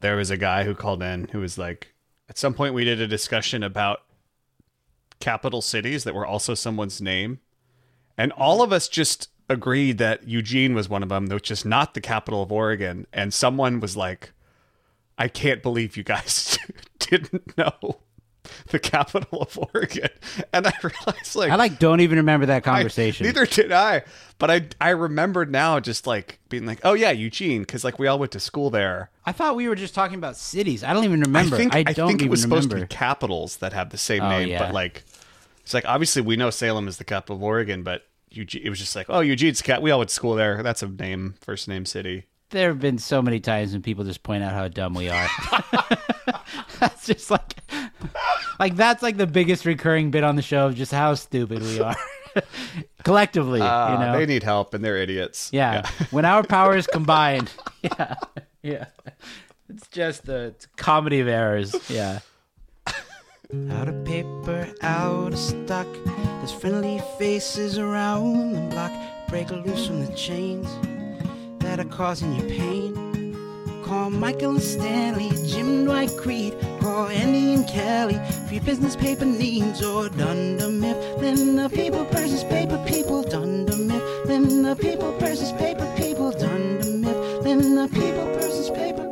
There was a guy who called in who was like, at some point we did a discussion about capital cities that were also someone's name, and all of us just agreed that Eugene was one of them, which is not the capital of Oregon. And someone was like, I can't believe you guys didn't know the capital of Oregon. And I realized like I like don't even remember that I- conversation. neither did I. But I I remembered now just like being like, oh yeah, Eugene, because like we all went to school there. I thought we were just talking about cities. I don't even remember. I think I I, don't think it was remember. supposed to be capitals that have the same Oh, name, yeah. but like it's like obviously we know Salem is the capital of Oregon, but Eugene, it was just like, oh, Eugene's cat. We all went to school there. That's a name, first name city. There have been so many times when people just point out how dumb we are. that's just like, like that's like the biggest recurring bit on the show of just how stupid we are collectively. Uh, you know, they need help and they're idiots. yeah. when our powers combined, yeah, yeah. It's just a it's a comedy of errors. Yeah. Out of paper, out of stock. There's friendly faces around the block. Break loose from the chains that are causing you pain. Call Michael and Stanley, Jim Dwight Creed. Call Andy and Kelly for your business paper needs. Or Dunder Mifflin, the people versus paper people. Dunder Mifflin, the people versus paper people. Dunder Mifflin, the people versus paper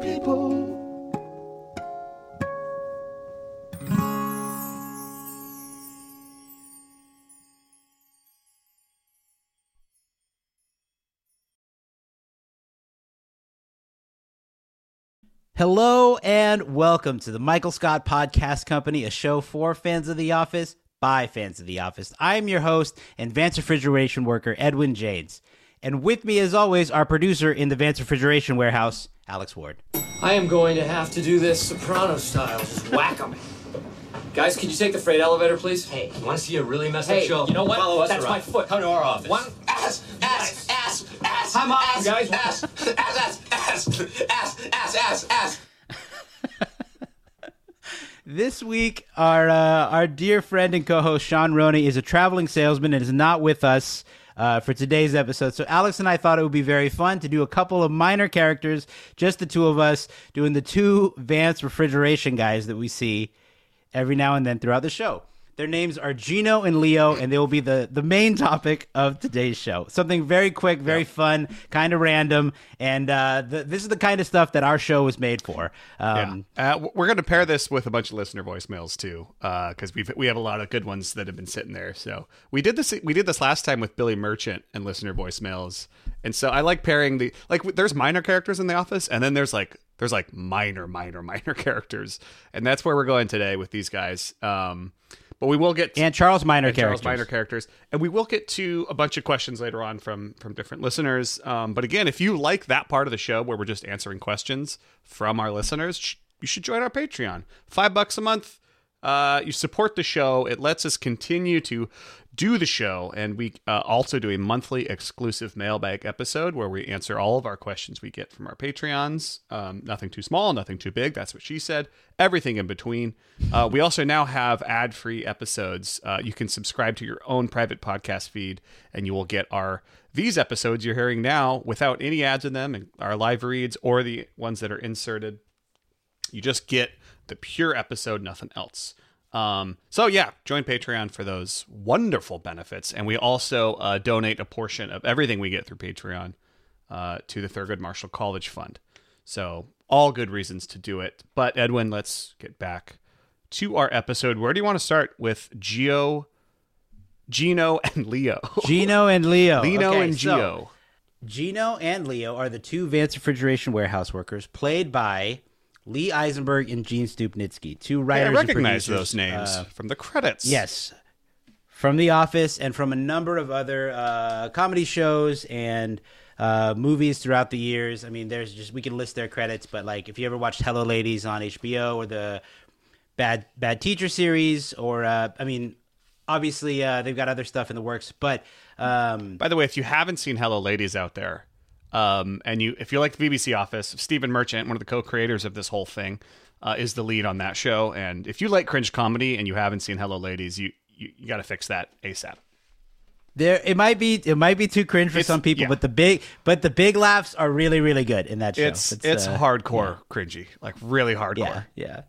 Hello and welcome to the Michael Scott Podcast Company, a show for fans of The Office by fans of The Office. I'm your host and Vance Refrigeration worker, Edwin Janes. And with me, as always, our producer in the Vance Refrigeration Warehouse, Alex Ward. I am going to have to do this soprano style. Just whack whack 'em. Guys, could you take the freight elevator, please? Hey, you want to see a really messed Hey, up show? you know what? Follow us That's around. my foot. Come to our office. One, ass, ass, ass, ass. Hi, Mom, ass, guys. Ass, ass, ass, ass, ass, ass, ass, ass. This week, our uh, our dear friend and co-host Sean Roney is a traveling salesman and is not with us uh, for today's episode. So Alex and I thought it would be very fun to do a couple of minor characters, just the two of us, doing the two Vance refrigeration guys that we see every now and then throughout the show. Their names are Gino and Leo, and they will be the, the main topic of today's show. Something very quick, very fun, kind of random, and uh, the, this is the kind of stuff that our show was made for. Um, Yeah. Uh, we're going to pair this with a bunch of listener voicemails too, because we we have a lot of good ones that have been sitting there. So we did this we did this last time with Billy Merchant and listener voicemails, and so I like pairing the like. There's minor characters in the office, and then there's like there's like minor, minor, minor characters, and that's where we're going today with these guys. Um, but we will get And Charles Minor and Charles characters. Minor characters, and we will get to a bunch of questions later on from from different listeners. Um, but again, if you like that part of the show where we're just answering questions from our listeners, sh- you should join our Patreon. Five bucks a month. Uh, you support the show. It lets us continue to do the show, and we uh, also do a monthly exclusive mailbag episode where we answer all of our questions we get from our Patreons. Um, nothing too small, nothing too big. That's what she said. Everything in between. Uh, we also now have ad-free episodes. Uh, you can subscribe to your own private podcast feed, and you will get our these episodes you're hearing now without any ads in them, and our live reads or the ones that are inserted. You just get the pure episode, nothing else. Um, so yeah, join Patreon for those wonderful benefits, and we also uh, donate a portion of everything we get through Patreon uh, to the Thurgood Marshall College Fund. So all good reasons to do it. But Edwin, let's get back to our episode. Where do you want to start with Geo, Gino, and Leo? Gino and Leo. Lino Okay, and so Geo. Gino and Leo are the two Vance Refrigeration Warehouse workers, played by Lee Eisenberg and Gene Stupnitsky, two I writers. and recognize producers, those names uh, from the credits. yes, from The Office and from a number of other uh, comedy shows and uh, movies throughout the years. I mean, there's just we can list their credits, but like if you ever watched Hello Ladies on HBO or the Bad Bad Teacher series, or uh, I mean, obviously uh, they've got other stuff in the works. But um, By the way, if you haven't seen Hello Ladies out there, um, and you if you like the BBC Office, Stephen Merchant, one of the co-creators of this whole thing, uh, is the lead on that show. And if you like cringe comedy and you haven't seen Hello Ladies, you you, you got to fix that ASAP. there it might be it might be too cringe for It's- some people, yeah. but the big but the big laughs are really really good in that show. It's it's, uh, hardcore cringy, like really Yeah, hardcore. yeah.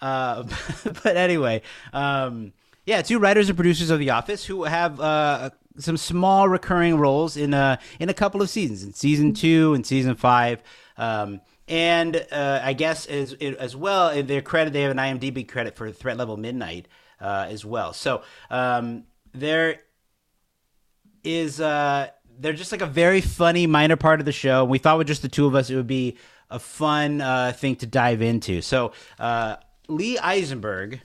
Uh, but anyway, um, yeah, two writers and producers of The Office who have uh, some small recurring roles in a in a couple of seasons, in season two and season five. Um, and uh, I guess as as well, in their credit, they have an IMDb credit for Threat Level Midnight uh, as well. So um, there is uh they're just like a very funny minor part of the show. We thought with just the two of us it would be a fun uh, thing to dive into. So uh, Lee Eisenberg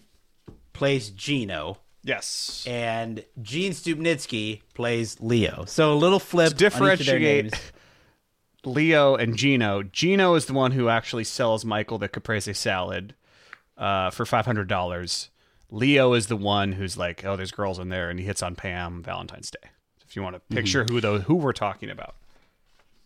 plays Gino, Yes. and Gene Stupnitsky plays Leo. So a little flip. To on each of their differentiate names. Leo and Gino, Gino is the one who actually sells Michael the caprese salad uh, for five hundred dollars. Leo is the one who's like, "Oh, there's girls in there," and he hits on Pam Valentine's Day. If you want to picture Mm-hmm. who those who we're talking about,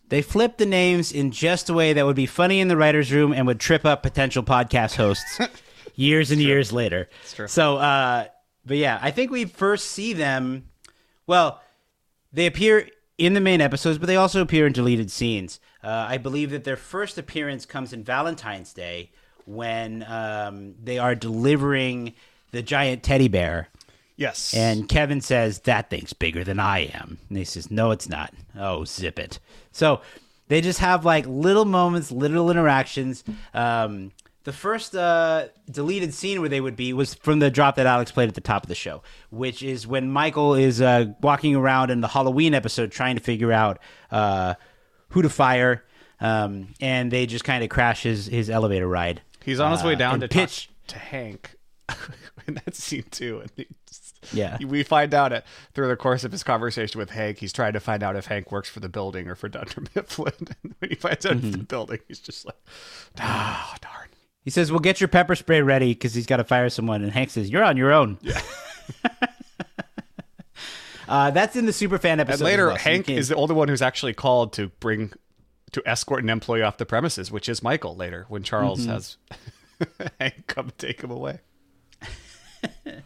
They flipped the names in just a way that would be funny in the writers' room and would trip up potential podcast hosts years and years later. true. So, uh, but yeah, I think we first see them. Well, they appear in the main episodes, but they also appear in deleted scenes. Uh, I believe that their first appearance comes in Valentine's Day when um, they are delivering the giant teddy bear. yes, And Kevin says, That thing's bigger than I am. And he says, No, it's not. Oh, zip it. So they just have like little moments, little interactions. Um, the first uh, deleted scene where they would be was from the drop that Alex played at the top of the show, which is when Michael is uh, walking around in the Halloween episode trying to figure out uh, who to fire. Um, and they just kind of crash his, his elevator ride. he's on his way uh, down to pitch. to Hank in that scene too, and he just, Yeah. we find out it through the course of his conversation with Hank. He's trying to find out if Hank works for the building or for Dunder Mifflin. And when he finds out Mm-hmm. it's the building, he's just like, "Ah, darn." He says, "Well, get your pepper spray ready because he's got to fire someone." And Hank says, "You're on your own." Yeah. uh, that's in the superfan episode. And later, well, so Hank is the only one who's actually called to bring to escort an employee off the premises, which is Michael. Later, when Charles Mm-hmm. has Hank come take him away.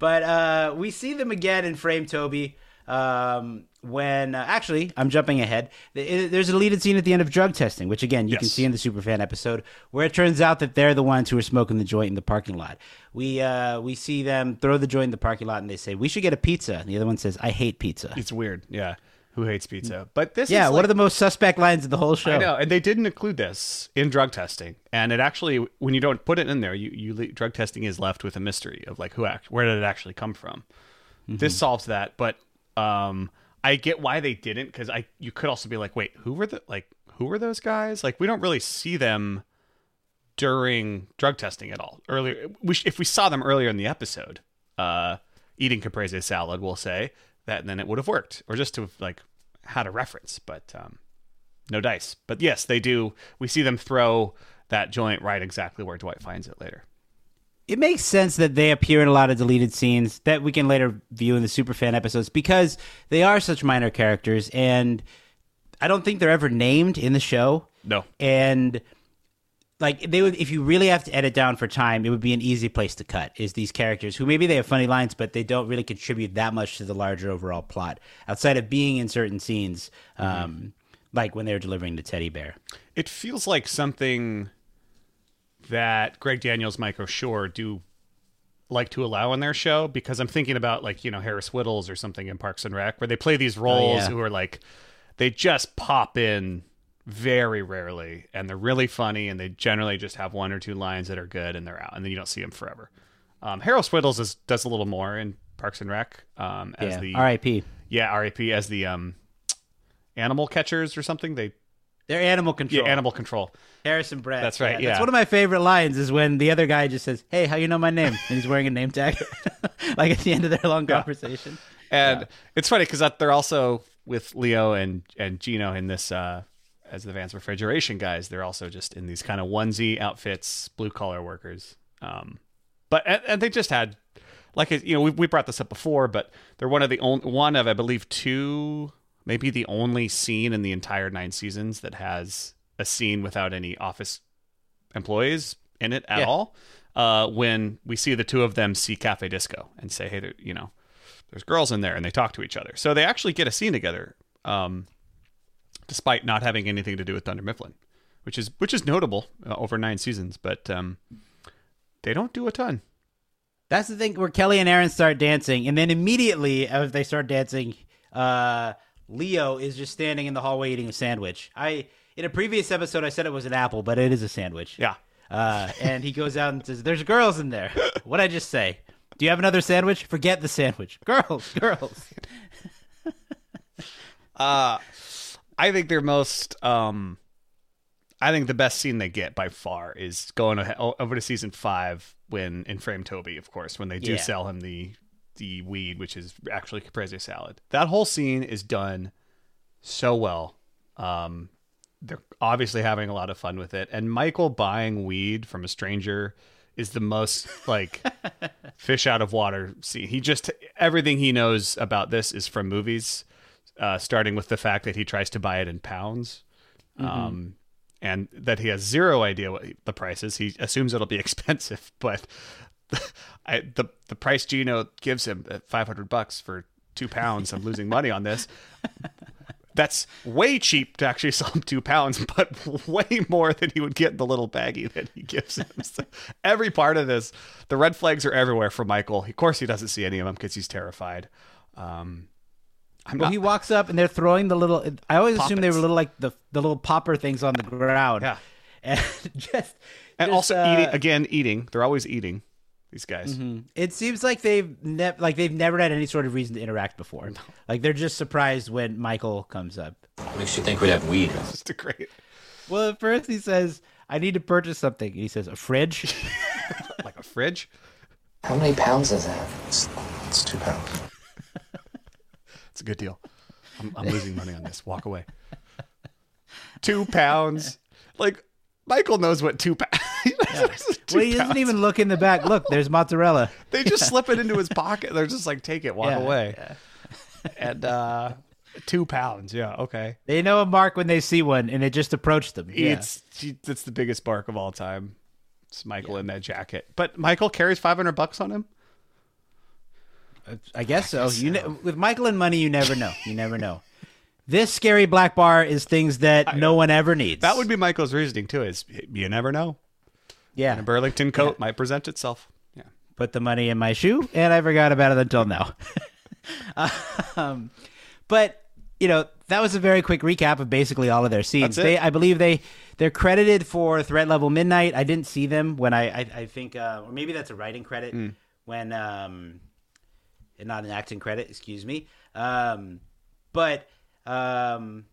But uh, we see them again in Frame Toby um, when uh, actually I'm jumping ahead. There's a deleted scene at the end of drug testing, which again you can see in the superfan episode, where it turns out that they're the ones who are smoking the joint in the parking lot. We uh, we see them throw the joint in the parking lot, and they say we should get a pizza. And the other one says I hate pizza. It's weird, yeah. Who hates pizza? But this, Yeah, is one like- of the most suspect lines of the whole show. I know, and they didn't include this in drug testing. And it actually, when you don't put it in there, you, you drug testing is left with a mystery of like who act, where did it actually come from. This solves that, but um, I get why they didn't because I you could also be like, wait, who were the like who were those guys? Like we don't really see them during drug testing at all. Earlier, we sh- if we saw them earlier in the episode, uh, eating caprese salad, we'll say that, then it would have worked, or just to have like had a reference, but um, no dice. But yes, they do. We see them throw that joint right exactly where Dwight finds it later. It makes sense that they appear in a lot of deleted scenes that we can later view in the superfan episodes because they are such minor characters and I don't think they're ever named in the show. No. And like they would if you really have to edit down for time, it would be an easy place to cut is these characters who maybe they have funny lines but they don't really contribute that much to the larger overall plot outside of being in certain scenes um like when they're delivering the teddy bear. It feels like something that Greg Daniels, Mike Schur do like to allow in their show because I'm thinking about like, you know, Harris Wittels or something in Parks and Rec where they play these roles yeah. who are like they just pop in very rarely and they're really funny and they generally just have one or two lines that are good and they're out and then you don't see them forever. Um, Harris Wittels is, does a little more in Parks and Rec um, as Yeah. the R.I.P. yeah RIP as the um, animal catchers or something. They They're animal control. yeah animal control. Harrison Brett. That's right, That's yeah. one of my favorite lines is when the other guy just says, "Hey, how you know my name?" and he's wearing a name tag, like at the end of their long conversation. And it's funny because they're also with Leo and and Gino in this uh, as the Vance refrigeration guys. They're also just in these kind of onesie outfits, blue collar workers. Um, but and, and they just had like you know we we brought this up before, but they're one of the only one of I believe two, maybe the only scene in the entire nine seasons that has a scene without any office employees in it at Yeah. all. Uh, when we see the two of them see Cafe Disco and say, "Hey, you know, there's girls in there," and they talk to each other, so they actually get a scene together, um, despite not having anything to do with Dunder Mifflin, which is which is notable uh, over nine seasons. But um, they don't do a ton. That's the thing where Kelly and Erin start dancing, and then immediately as they start dancing, uh, Leo is just standing in the hallway eating a sandwich. I in a previous episode I said it was an apple, but it is a sandwich. Yeah. Uh, and he goes out and says, "There's girls in there." What I just say? Do you have another sandwich? Forget the sandwich. Girls, girls. Uh, I think their most, um, I think the best scene they get by far is going over to season five when in frame Toby, of course, when they do Yeah. sell him the the weed, which is actually caprese salad. That whole scene is done so well. Um, they're obviously having a lot of fun with it, and Michael buying weed from a stranger is the most like fish out of water scene. He just everything he knows about this is from movies, uh, starting with the fact that he tries to buy it in pounds, um, and that he has zero idea what the price is. He assumes it'll be expensive, but I, the the price Gino gives him at five hundred bucks for two pounds. I'm losing money on this. That's way cheap to actually sell him two pounds, but way more than he would get in the little baggie that he gives him. So every part of this, the red flags are everywhere for Michael. Of course, he doesn't see any of them because he's terrified. Um, I'm Well, not. he walks up and they're throwing the little. I always assume they were little like the the little popper things on the ground. Yeah. and just and just, also uh, eating again. Eating. They're always eating. These guys. Mm-hmm. It seems like they've ne- like they've never had any sort of reason to interact before. Like they're just surprised when Michael comes up. Makes you think we'd have weed. It's just a great, Well, at first he says, "I need to purchase something." He says, "A fridge." like a fridge. How many pounds is that? It's, it's two pounds. It's a good deal. I'm, I'm losing money on this. Walk away. Two pounds. Like Michael knows what two pounds. well, he doesn't even look in the back. Look, there's mozzarella. They just slip it into his pocket. They're just like, take it, walk Yeah, away. And uh two pounds. Yeah, okay. They know a mark when they see one, and it just approached them. Yeah. It's the biggest bark of all time. It's Michael in that jacket. But Michael carries five hundred bucks on him. I guess so. You ne- with Michael and money, you never know. You never know. This scary black bar is things that no one ever needs. That would be Michael's reasoning too. Is you never know. Yeah. A Burlington coat might present itself. Yeah. put the money in my shoe, and I forgot about it until now. um, but you know, that was a very quick recap of basically all of their scenes. They, I believe they they're credited for Threat Level Midnight. I didn't see them when I I, I think, uh, or maybe that's a writing credit Hmm. when um, and not an acting credit. Excuse me. Um, but um.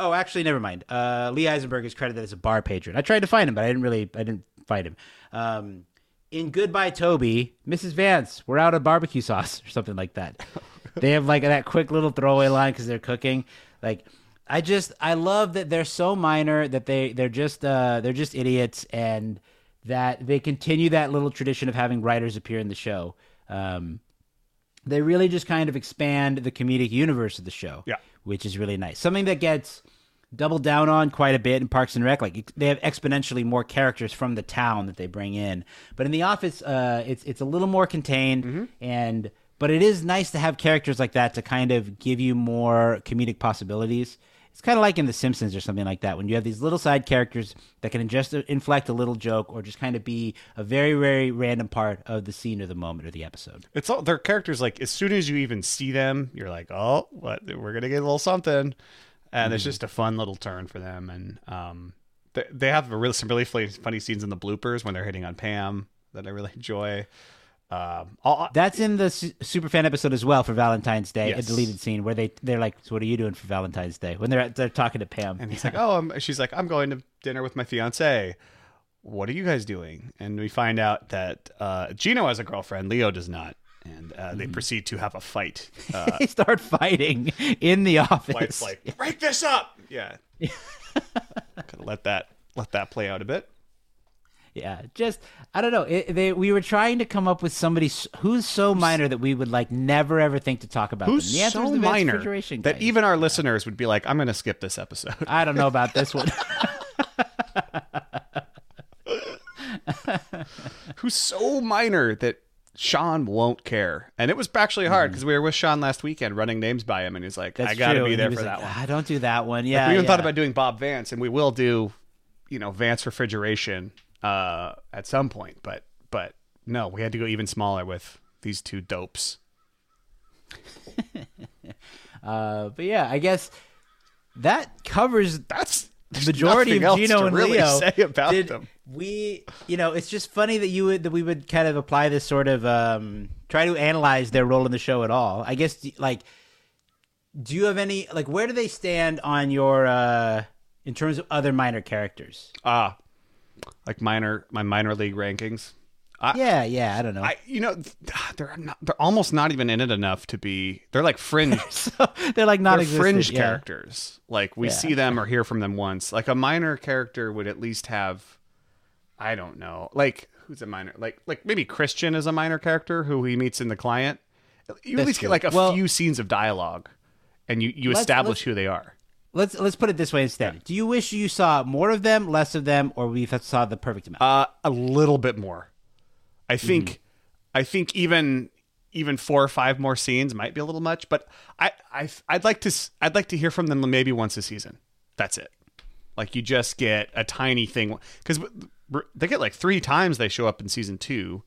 Oh, actually, never mind. Uh, Lee Eisenberg is credited as a bar patron. I tried to find him, but I didn't really, I didn't find him. Um, in Goodbye Toby, Mrs. Vance, we're out of barbecue sauce or something like that. they have like that quick little throwaway line because they're cooking. Like, I just, I love that they're so minor that they, they're just, uh, they're just idiots, and that they continue that little tradition of having writers appear in the show. Um, they really just kind of expand the comedic universe of the show. Yeah. Which is really nice. Something that gets doubled down on quite a bit in Parks and Rec. Like they have exponentially more characters from the town that they bring in. But in The Office, uh, it's it's a little more contained and but it is nice to have characters like that to kind of give you more comedic possibilities. It's kind of like in The Simpsons or something like that when you have these little side characters that can just inflect a little joke or just kind of be a very very random part of the scene or the moment or the episode. It's all their characters. Like as soon as you even see them, you're like, oh, what? We're gonna get a little something, and it's just a fun little turn for them. And um, they, they have a really some really funny, funny scenes in the bloopers when they're hitting on Pam that I really enjoy. Um, all, That's in the su- Superfan episode as well for Valentine's Day, a deleted scene where they they're like, "So what are you doing for Valentine's Day?" When they're they're talking to Pam, and he's like, oh, I'm, she's like, I'm going to dinner with my fiance. What are you guys doing? And we find out that uh, Gino has a girlfriend. Leo does not. and uh, Mm-hmm. they proceed to have a fight. Uh, they start fighting in the office. Like, break this up. Yeah. Gotta let that let that play out a bit. Yeah, just I don't know. It, they we were trying to come up with somebody who's so minor that we would like never ever think to talk about. Who's them. The answer so minor that even our listeners would be like, "I'm going to skip this episode." I don't know about this one. Who's so minor that Sean won't care? And it was actually hard mm. because we were with Sean last weekend, running names by him, and he's like. That's "I got to be there for was that one." I don't do that one. Like, Yeah, we even thought about doing Bob Vance, and we will do, you know, Vance refrigeration uh, at some point. But but no, we had to go even smaller with these two dopes. Uh, but yeah, I guess that covers That's the majority of Gino and really Leo. say about Did them. We, you know, it's just funny that you would that we would kind of apply this sort of um, try to analyze their role in the show at all. I guess like, do you have any like where do they stand on your uh in terms of other minor characters? Ah, like minor my minor league rankings. I, yeah, yeah, I don't know. I you know they're not, they're almost not even in it enough to be. They're like fringe. so they're like not they're fringe yeah. characters. Like we Yeah. see them or hear from them once. Like a minor character would at least have, I don't know, like who's a minor? Like like maybe Christian is a minor character who he meets in the client. You at That's least get like a Well- few scenes of dialogue, and you you Let's- establish let's- who they are. Let's let's put it this way instead. Do you wish you saw more of them, less of them, or we saw the perfect amount? Uh, a little bit more. I Mm-hmm. think, I think even even four or five more scenes might be a little much, but I I I'd like to I'd like to hear from them maybe once a season. That's it. Like you just get a tiny thing because they get like three times they show up in season two,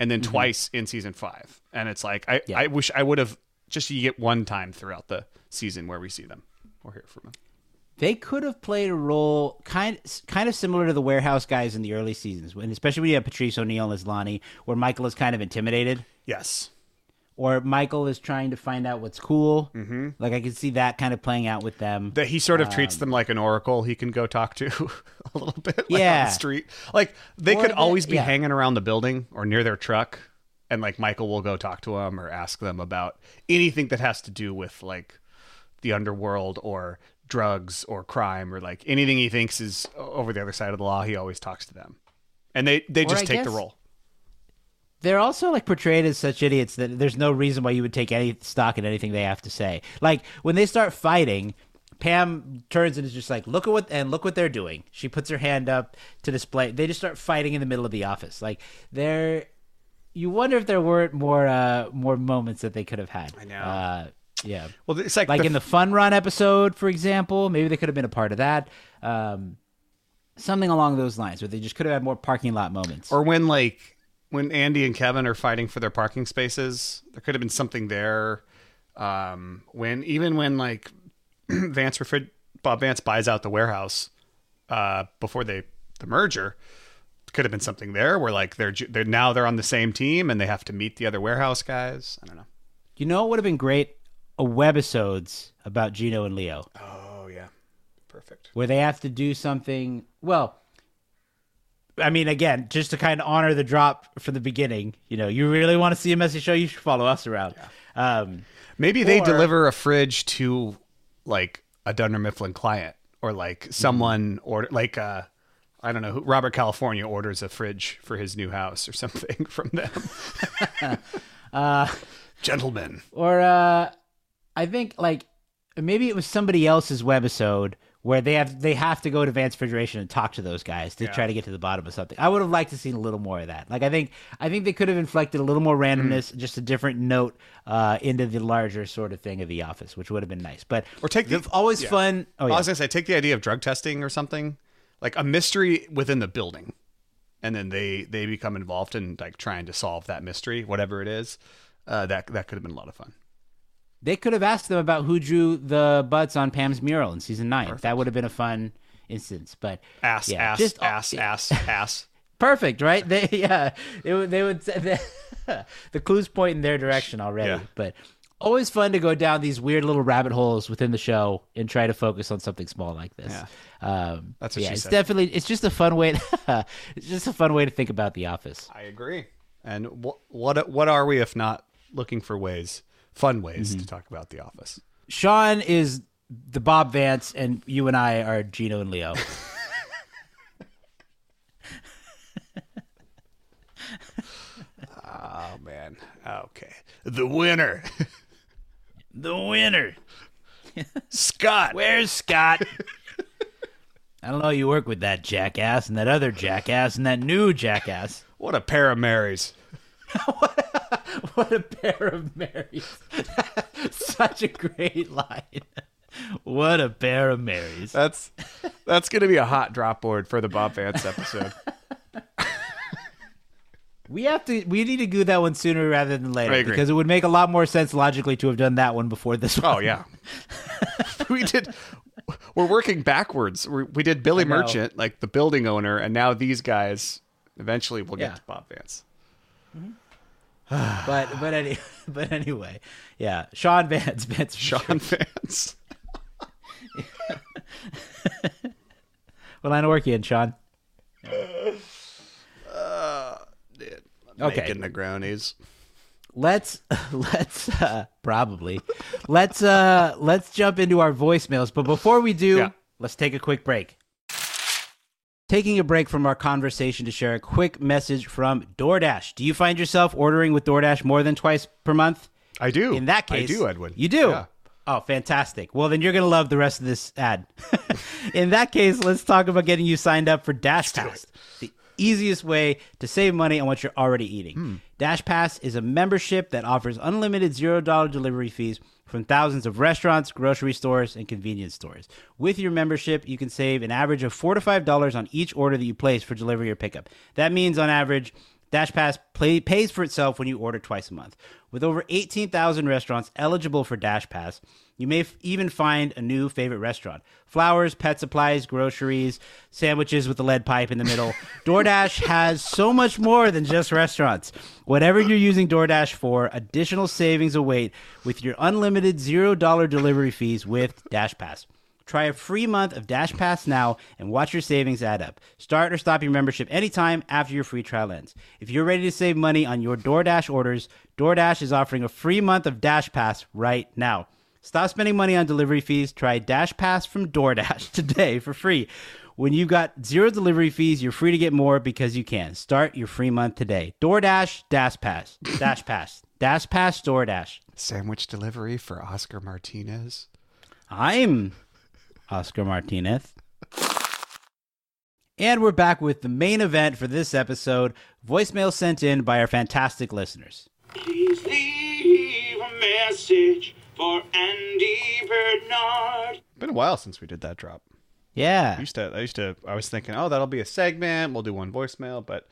and then twice in season five, and it's like I Mm-hmm. Yeah. I wish I would have just you get one time throughout the season where we see them or hear from them. they could have played a role kind kind of similar to the warehouse guys in the early seasons, when especially when you have Patrice O'Neal as Lonnie, where Michael is kind of intimidated, Yes. or Michael is trying to find out what's cool. Mm-hmm. Like I can see that kind of playing out with them. that he sort of treats Um, them like an oracle he can go talk to a little bit like on Yeah. the street like they Or could the- always be yeah. hanging around the building or near their truck and like michael will go talk to them or ask them about anything that has to do with like the underworld or drugs or crime or like anything he thinks is over the other side of the law he always talks to them and they they just take the role They're also like portrayed as such idiots that there's no reason why you would take any stock in anything they have to say. Like when they start fighting, Pam turns and is just like, "Look at what and look what they're doing." She puts her hand up to display. They just start fighting in the middle of the office. Like they're, you wonder if there weren't more uh more moments that they could have had. I know. Uh, yeah. well it's like, Like the in the Fun Run episode, for example, maybe they could have been a part of that. Um, something along those lines, where they just could have had more parking lot moments. or when like when Andy and Kevin are fighting for their parking spaces, there could have been something there. Um, when even when like Vance refri- Bob Vance buys out the warehouse uh, before they the merger, could have been something there where like they're they're now they're on the same team and they have to meet the other warehouse guys. I don't know. You know what would have been great? A webisodes about Gino and Leo, Oh yeah, perfect. where they have to do something. Well, I mean, again, just to kind of honor the drop from the beginning. You know, you really want to see a messy show, you should follow us around. Um, Maybe they Or- deliver a fridge to like a Dunder Mifflin client or like someone order like uh I don't know who Robert California orders a fridge for his new house or something from them. uh gentlemen. or uh, I think like maybe it was somebody else's webisode where they have they have to go to Vance refrigeration and talk to those guys to try to get to the bottom of something. I would have liked to seen a little more of that. Like I think I think they could have inflected a little more randomness, just a different note uh, into the larger sort of thing of the office, which would have been nice. But Or take the it's always yeah. fun. Oh yeah. I was gonna say take the idea of drug testing or something. Like a mystery within the building. And then they they become involved in like trying to solve that mystery, whatever it is. Uh, that that could have been a lot of fun. They could have asked them about who drew the butts on Pam's mural in season nine. That would have been a fun instance. But Ass, yeah, ass, just ass, ass, ass. perfect, right? They yeah, they would they would say the, clues point in their direction already. Yeah. But always fun to go down these weird little rabbit holes within the show and try to focus on something small like this. Yeah. Um, That's what yeah, it's said. definitely it's just a fun way. it's just a fun way to think about The Office. I agree. And wh- what what are we if not looking for ways, fun ways to mm-hmm. talk about The Office. Sean is the Bob Vance, and you and I are Gino and Leo. Oh man. Okay. The winner, the winner. Scott. Where's Scott? I don't know. You work with that jackass and that other jackass and that new jackass. What a pair of Marys. What a pair of Marys. Such a great line. What a pair of Marys. That's that's gonna be a hot drop board for the Bob Vance episode. We have to. We need to do that one sooner rather than later because it would make a lot more sense logically to have done that one before this oh, one. Oh yeah, we did. We're working backwards. we we did Billy Merchant, like the building owner, and now these guys. Eventually, we'll get Yeah. to Bob Vance. Mm-hmm. but but any but anyway, yeah. Sean Vance, Vance, Sean Vance. What line of work you in, Sean? Okay. Making Negronis. let's let's uh, probably let's uh let's jump into our voicemails but before we do Yeah. let's take a quick break taking a break from our conversation to share a quick message from DoorDash do you find yourself ordering with DoorDash more than twice per month I do. in that case I do, Edwin. you do Yeah. oh fantastic well then you're gonna love the rest of this ad in that case let's talk about getting you signed up for dash pass the easiest way to save money on what you're already eating Hmm. dash pass is a membership that offers unlimited zero dollar delivery fees from thousands of restaurants grocery stores and convenience stores. With your membership you can save an average of four to five dollars on each order that you place for delivery or pickup. That means on average Dash Pass play, pays for itself when you order twice a month. With over 18,000 restaurants eligible for Dash Pass, you may f- even find a new favorite restaurant. Flowers, pet supplies, groceries, sandwiches with a lead pipe in the middle. DoorDash has so much more than just restaurants. Whatever you're using DoorDash for, additional savings await with your unlimited $0 delivery fees with Dash Pass. Try a free month of Dash Pass now and watch your savings add up. Start or stop your membership anytime after your free trial ends. If you're ready to save money on your DoorDash orders, DoorDash is offering a free month of Dash Pass right now. Stop spending money on delivery fees. Try Dash Pass from DoorDash today for free. When you've got zero delivery fees, you're free to get more because you can. Start your free month today. DoorDash, Dash Pass, Dash Pass, Dash Pass, DoorDash. Sandwich delivery for Oscar Martinez. I'm Oscar Martinez. And we're back with the main event for this episode voicemail sent in by our fantastic listeners. Please leave a message for Andy Bernard. Been a while since we did that drop. Yeah. I used to. I used to. I was thinking, oh, that'll be a segment. We'll do one voicemail, but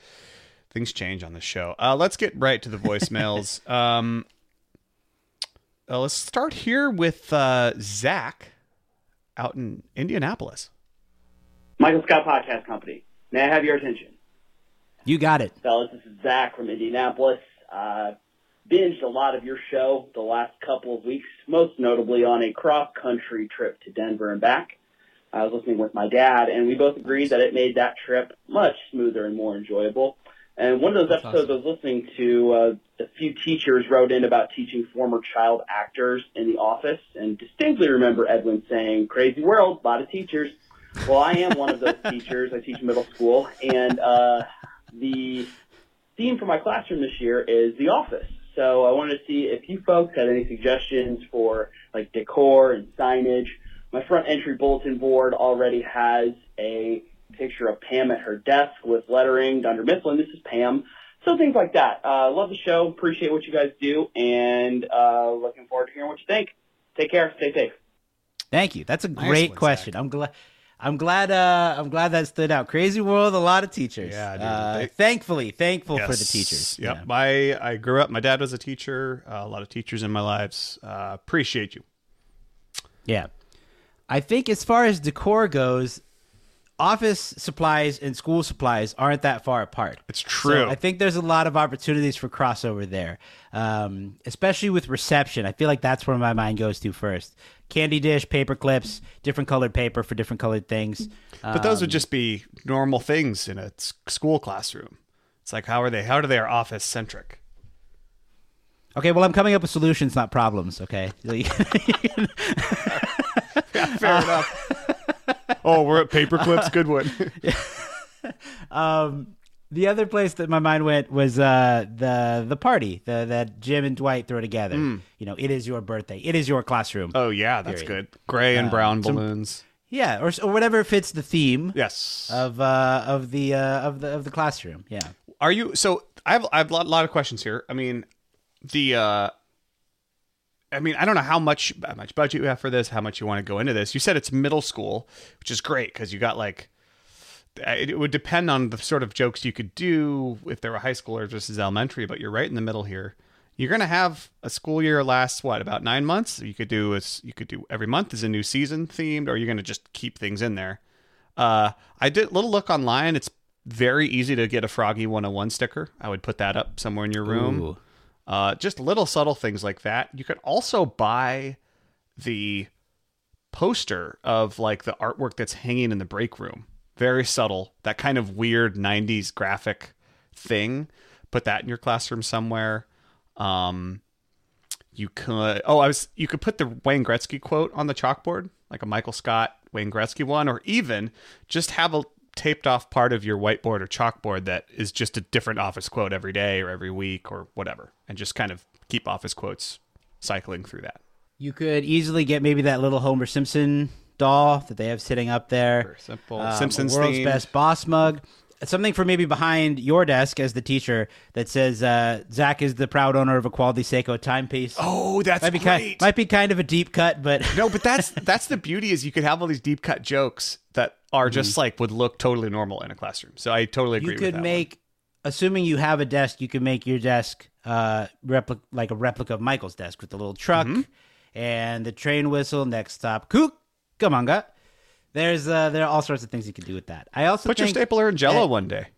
things change on the show. Uh, let's get right to the voicemails. um, uh, let's start here with uh, Zach out in Indianapolis. Michael Scott Podcast Company. May I have your attention? You got it. Fellas, this is Zach from Indianapolis. Uh, binged a lot of your show the last couple of weeks, most notably on a cross-country trip to Denver and back. I was listening with my dad, and we both agreed that it made that trip much smoother and more enjoyable. And one of those episodes I was listening to, uh, a few teachers wrote in about teaching former child actors in the office, and distinctly remember Edwin saying, "Crazy world, a lot of teachers." Well, I am one of those teachers. I teach middle school, and uh, the theme for my classroom this year is The Office. So I wanted to see if you folks had any suggestions for like decor and signage. My front entry bulletin board already has a picture of Pam at her desk with lettering under Mifflin. This is Pam. So things like that. Uh, love the show. Appreciate what you guys do, and uh, looking forward to hearing what you think. Take care. Stay safe. Thank you. That's a Nice great one, question. I'm glad. I'm glad. Uh, I'm glad that stood out. Crazy world, a lot of teachers. Yeah, dude. Uh, They- thankfully, thankful for the teachers. Yep. Yeah. My I grew up. My dad was a teacher. Uh, a lot of teachers in my lives. Uh, appreciate you. Yeah. I think as far as decor goes, office supplies and school supplies aren't that far apart. It's So true. I think there's a lot of opportunities for crossover there, um, especially with reception. I feel like that's where my mind goes to first. Candy dish, paper clips, different colored paper for different colored things. But those Um, would just be normal things in a school classroom. It's like how are they? How do they are office centric? Okay, well, I'm coming up with solutions, not problems. Okay. Fair enough. oh, we're at paper clips. Good one. um, the other place that my mind went was uh, the the party the, that Jim and Dwight throw together. Mm. You know, it is your birthday. It is your classroom. Oh yeah, that's Period. good. Gray and Um, brown some- balloons. Yeah, or, or whatever fits the theme. Yes. Of uh of the uh of the of the classroom. Yeah. Are you so? I have I have a lot, lot of questions here. I mean, the uh, I mean, I don't know how much how much budget you have for this, how much you want to go into this. You said it's middle school, which is great because you got like it would depend on the sort of jokes you could do if they were high school or versus elementary. But you're right in the middle here. You're gonna have a school year lasts what about nine months? You could do is you could do every month is a new season themed, or you're gonna just keep things in there. Uh, I did a little look online. It's very easy to get a Froggy 101 sticker. I would put that up somewhere in your room. Ooh. Uh, just little subtle things like that. You could also buy the poster of like the artwork that's hanging in the break room. Very subtle. That kind of weird 90s graphic thing. Put that in your classroom somewhere. Um, you could oh I was you could put the Wayne Gretzky quote on the chalkboard, like a Michael Scott Wayne Gretzky one, or even just have a taped off part of your whiteboard or chalkboard that is just a different office quote every day or every week or whatever, and just kind of keep office quotes cycling through that. You could easily get maybe that little Homer Simpson doll that they have sitting up there. Very simple. Um, Simpsons world's themed. best boss mug. Something for maybe behind your desk as the teacher that says uh, Zach is the proud owner of a quality Seiko timepiece. Oh, that's might be great. Kind, might be kind of a deep cut, but no, but that's that's the beauty is you could have all these deep cut jokes that are just Mm-hmm. like would look totally normal in a classroom. So I totally agree you could make, assuming you have a desk, you could make your desk uh, repli- like a replica of Michael's desk with the little truck Mm-hmm. and the train whistle. Next stop, Cucamonga. There's uh, there are all sorts of things you could do with that. I also Put your stapler in Jello that- one day.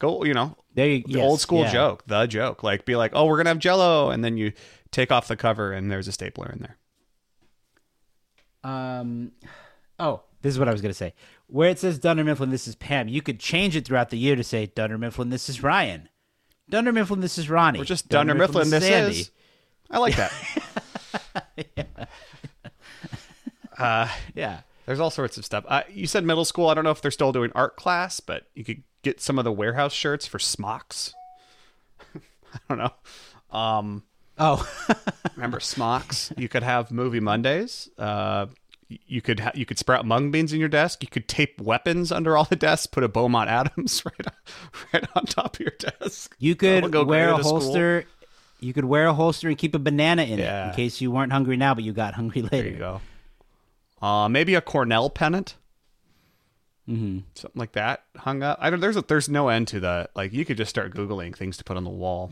Go, you know, There you the yes, old school yeah. joke, the joke. Like, be like, oh, we're gonna have Jello, and then you take off the cover, and there's a stapler in there. Um, oh, this is what I was going to say. Where it says Dunder Mifflin, this is Pam, you could change it throughout the year to say Dunder Mifflin, this is Ryan. Dunder Mifflin, this is Ronnie. Or just Dunder Mifflin, this Sandy. is. I like that. uh, Yeah. There's all sorts of stuff. Uh, you said middle school. I don't know if they're still doing art class, but you could get some of the warehouse shirts for smocks. I don't know. Um, Oh, remember smocks? You could have movie Mondays. Uh, you could ha- you could sprout mung beans in your desk. You could tape weapons under all the desks. Put a Beaumont Adams right on, right on top of your desk. you could wear a at school. holster. You could wear a holster and keep a banana in it in case you weren't hungry now, but you got hungry later. There you go. Uh, maybe a Cornell pennant. Mm-hmm. something like that hung up. I don't. There's a, there's no end to the like. You could just start googling things to put on the wall.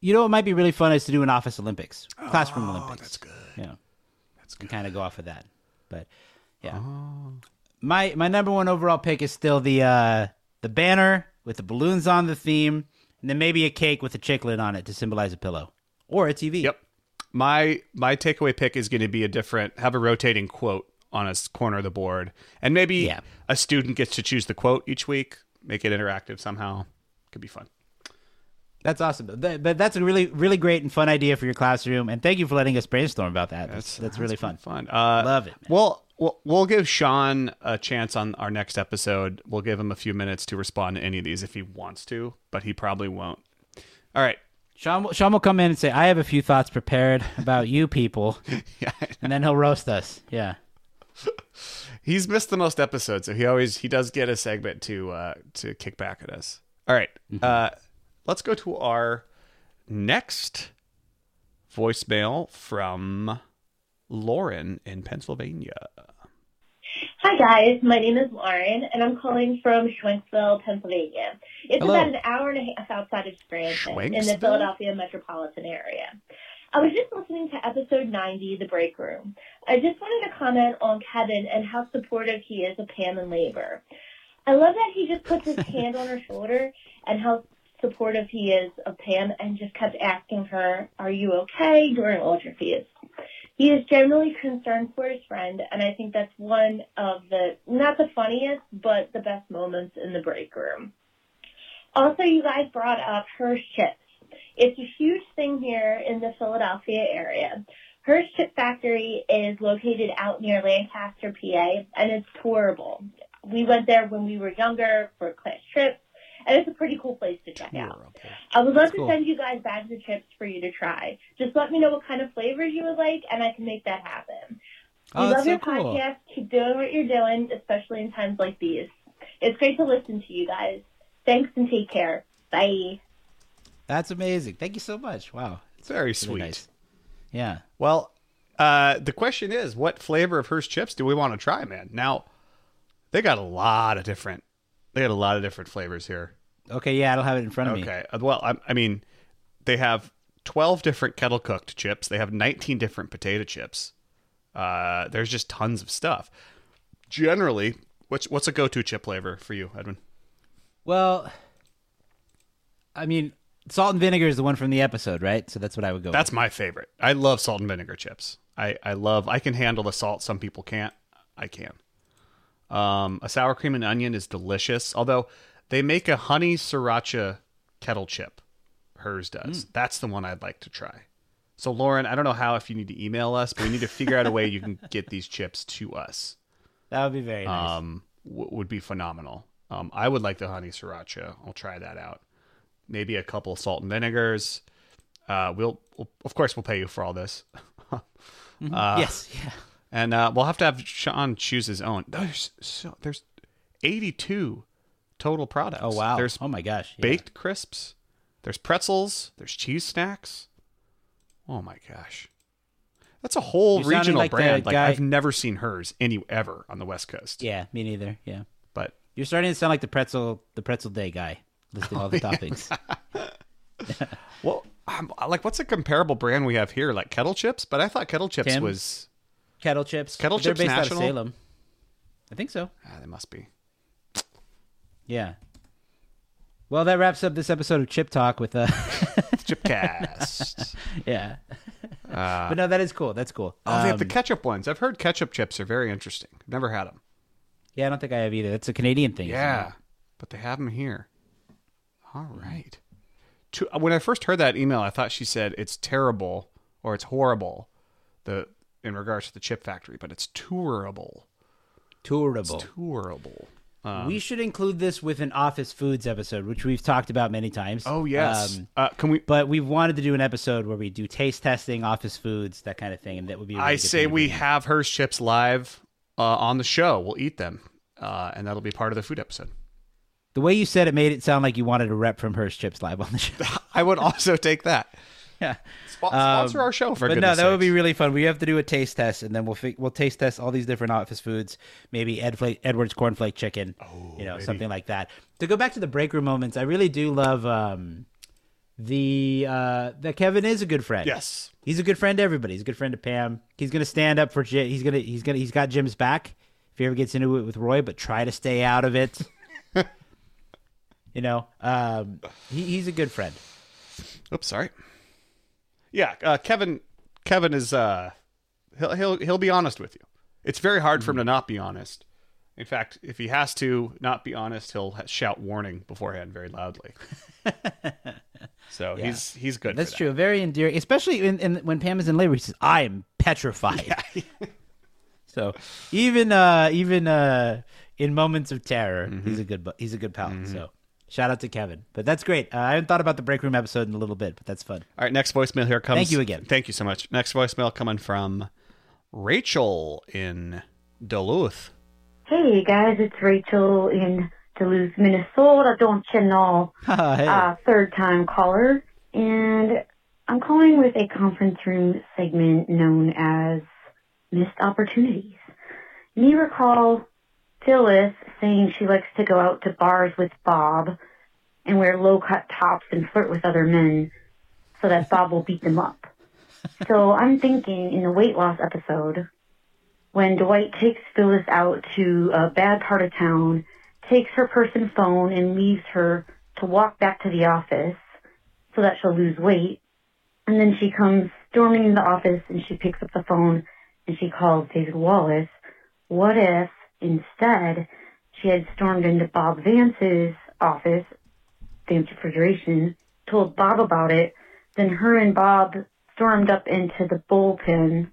You know what might be really fun is to do an office Olympics, classroom Olympics. Oh, That's good. Yeah, That's and kind of go off of that. But yeah, Oh. my my number one overall pick is still the uh, the banner with the balloons on the theme, and then maybe a cake with a chiclet on it to symbolize a pillow or a TV. Yep. My my takeaway pick is going to be a different. Have a rotating quote on a corner of the board, and maybe Yeah. a student gets to choose the quote each week. Make it interactive somehow. Could be fun. That's awesome. That, but that's a really really great and fun idea for your classroom, and thank you for letting us brainstorm about that. That's that's, really fun. Fun. Uh, Love it. man. Well, we'll we'll give Sean a chance on our next episode. We'll give him a few minutes to respond to any of these if he wants to, but he probably won't. All right. Sean, will- Sean will come in and say, "I have a few thoughts prepared about you people," Yeah. and then he'll roast us. Yeah. He's missed the most episodes, so he always he does get a segment to uh to kick back at us. All right. Uh let's go to our next voicemail from Lauren in Pennsylvania. Hi guys, my name is Lauren, and I'm calling from Schwenksville, Pennsylvania. It's Hello. about an hour and a half outside of Scranton in the Philadelphia metropolitan area. I was just listening to episode 90, The Break Room. I just wanted to comment on Kevin and how supportive he is of Pam and labor. I love that he just puts his hand on her shoulder and how supportive he is of Pam and just kept asking her, Are you okay? during ultra feeds. He is generally concerned for his friend, and I think that's one of the, not the funniest, but the best moments in the break room. Also, you guys brought up Herr's chips. It's a huge thing here in the Philadelphia area. Herr's Chip Factory is located out near Lancaster, PA, and it's tourable. We went there when we were younger for class trips, and it's a pretty cool place to check out. I would love That's to cool. send you guys bags of chips for you to try. Just let me know what kind of flavors you would like, and I can make that happen. Oh, we that's love so your cool. podcast. Keep doing what you're doing, especially in times like these. It's great to listen to you guys. Thanks and take care. Bye. That's amazing. Thank you so much. Wow. It's very Really sweet. nice. Yeah. Well, uh, the question is, what flavor of Herr's chips do we want to try, man? Now, they got a lot of different. They got a lot of different flavors here. Okay, yeah, I don't have it in front of me. Okay. Uh, Well, I, I mean, they have twelve different kettle cooked chips. They have nineteen different potato chips. Uh, there's just tons of stuff. Generally, what's what's a go to chip flavor for you, Edwin? Well, I mean, salt and vinegar is the one from the episode, right? So that's what I would go. That's my favorite. I love salt and vinegar chips. I, I love. I can handle the salt. Some people can't. I can. Um, a sour cream and onion is delicious. Although they make a honey sriracha kettle chip. Herr's does. That's the one I'd like to try. So Lauren, I don't know how if you need to email us, but we need to figure out a way you can get these chips to us. That would be very nice. Um, w- would be phenomenal. Um, I would like the honey sriracha. I'll try that out. Maybe a couple of salt and vinegars. Uh, we'll, we'll of course we'll pay you for all this. Mhm. Uh, yes. Yeah. And uh, we'll have to have Sean choose his own. There's so there's 82 total products. Oh, wow. There's Oh, my gosh. Yeah. baked crisps. There's pretzels. There's cheese snacks. Oh my gosh, that's a whole You're regional like brand. Like guy- I've never seen Herr's any ever on the West Coast. Yeah, me neither. Yeah. But You're starting to sound like the pretzel, the pretzel day guy, listing all the toppings. well, um, like what's a comparable brand we have here? Like Kettle Chips, but I thought Kettle Chips Tim? was Kettle chips. Kettle They're Chips based national? out of Salem. I think so. Ah, they must be. Yeah. Well, that wraps up this episode of Chip Talk with uh Chipcast. yeah. Uh, but no, that is cool. That's cool. Oh, they have the Um, ketchup ones. I've heard ketchup chips are very interesting. I've never had them. Yeah, I don't think I have either. That's a Canadian thing. Yeah, but they have them here. All right. To, when I first heard that email, I thought she said it's terrible or it's horrible. The in regards to the chip factory, but it's tourable. Tourable. It's tourable. Um, we should include this with an Office Foods episode, which we've talked about many times. Oh yes. Um, uh, can we? but we've wanted to do an episode where we do taste testing, Office Foods, that kind of thing, and that would be. really I say we have Herr's chips live uh, on the show. We'll eat them, uh, and that'll be part of the food episode. The way you said it made it sound like you wanted a rep from Herr's Chips live on the show. I would also take that. yeah. Spo- sponsor our show for Um, But no, that would be really fun. We have to do a taste test, and then we'll fi- we'll taste test all these different office foods. Maybe Ed Fla- Edwards cornflake chicken, you know, baby. something like that. To go back to the break room moments, I really do love um, the uh, that Kevin is a good friend. Yes. he's a good friend to everybody. He's a good friend to Pam. He's gonna stand up for Jim. He's gonna he's gonna he's got Jim's back if he ever gets into it with Roy, but try to stay out of it. you know, um, he, he's a good friend. Oops, sorry. Yeah, uh, Kevin. Kevin is. Uh, he'll he'll he'll be honest with you. It's very hard for him to not be honest. In fact, if he has to not be honest, he'll shout warning beforehand very loudly. so Yeah. he's he's good. That's that. true. Very endearing, especially in, in when Pam is in labor. He says, "I am petrified." so even uh, even uh, in moments of terror, Mm-hmm. he's a good he's a good pal. So shout out to Kevin. But that's great. Uh, I haven't thought about the break room episode in a little bit, but that's fun. All right, next voicemail here comes. Thank you again. Thank you so much. Next voicemail coming from Rachel in Duluth. Hey guys, it's Rachel in Duluth, Minnesota. Don't you know? hey. Uh, third time caller. And I'm calling with a conference room segment known as Missed Opportunities. You may recall Phyllis saying she likes to go out to bars with Bob and wear low cut tops and flirt with other men so that Bob will beat them up. So I'm thinking in the weight loss episode, when Dwight takes Phyllis out to a bad part of town, takes her purse and phone, and leaves her to walk back to the office so that she'll lose weight. And then she comes storming in the office and she picks up the phone and she calls David Wallace. What if instead she had stormed into Bob Vance's office, Vance Refrigeration, told Bob about it, then her and Bob stormed up into the bullpen,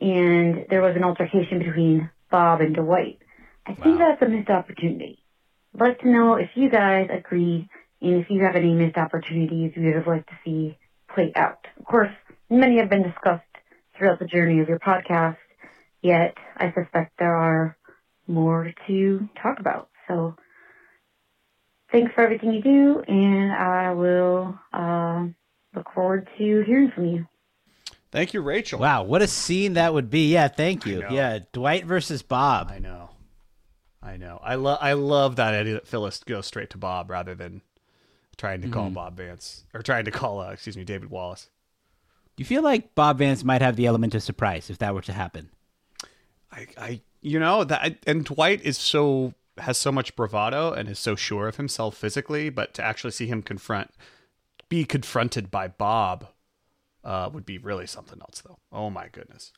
and there was an altercation between Bob and Dwight. I think that's a missed opportunity. I'd like to know if you guys agree and if you have any missed opportunities you would have liked to see play out. Of course, many have been discussed throughout the journey of your podcast, yet I suspect there are more to talk about. So thanks for everything you do, and I will uh, look forward to hearing from you. Thank you, Rachel. Wow, what a scene that would be. Yeah, thank you. Yeah, Dwight versus Bob. I know. I know. I love I love that idea that Phyllis goes straight to Bob rather than trying to call Mhm. Bob Vance or trying to call uh, excuse me David Wallace. Do you feel like Bob Vance might have the element of surprise if that were to happen. I, I you know that and Dwight is so has so much bravado and is so sure of himself physically, but to actually see him confront be confronted by Bob uh, would be really something else though. Oh my goodness.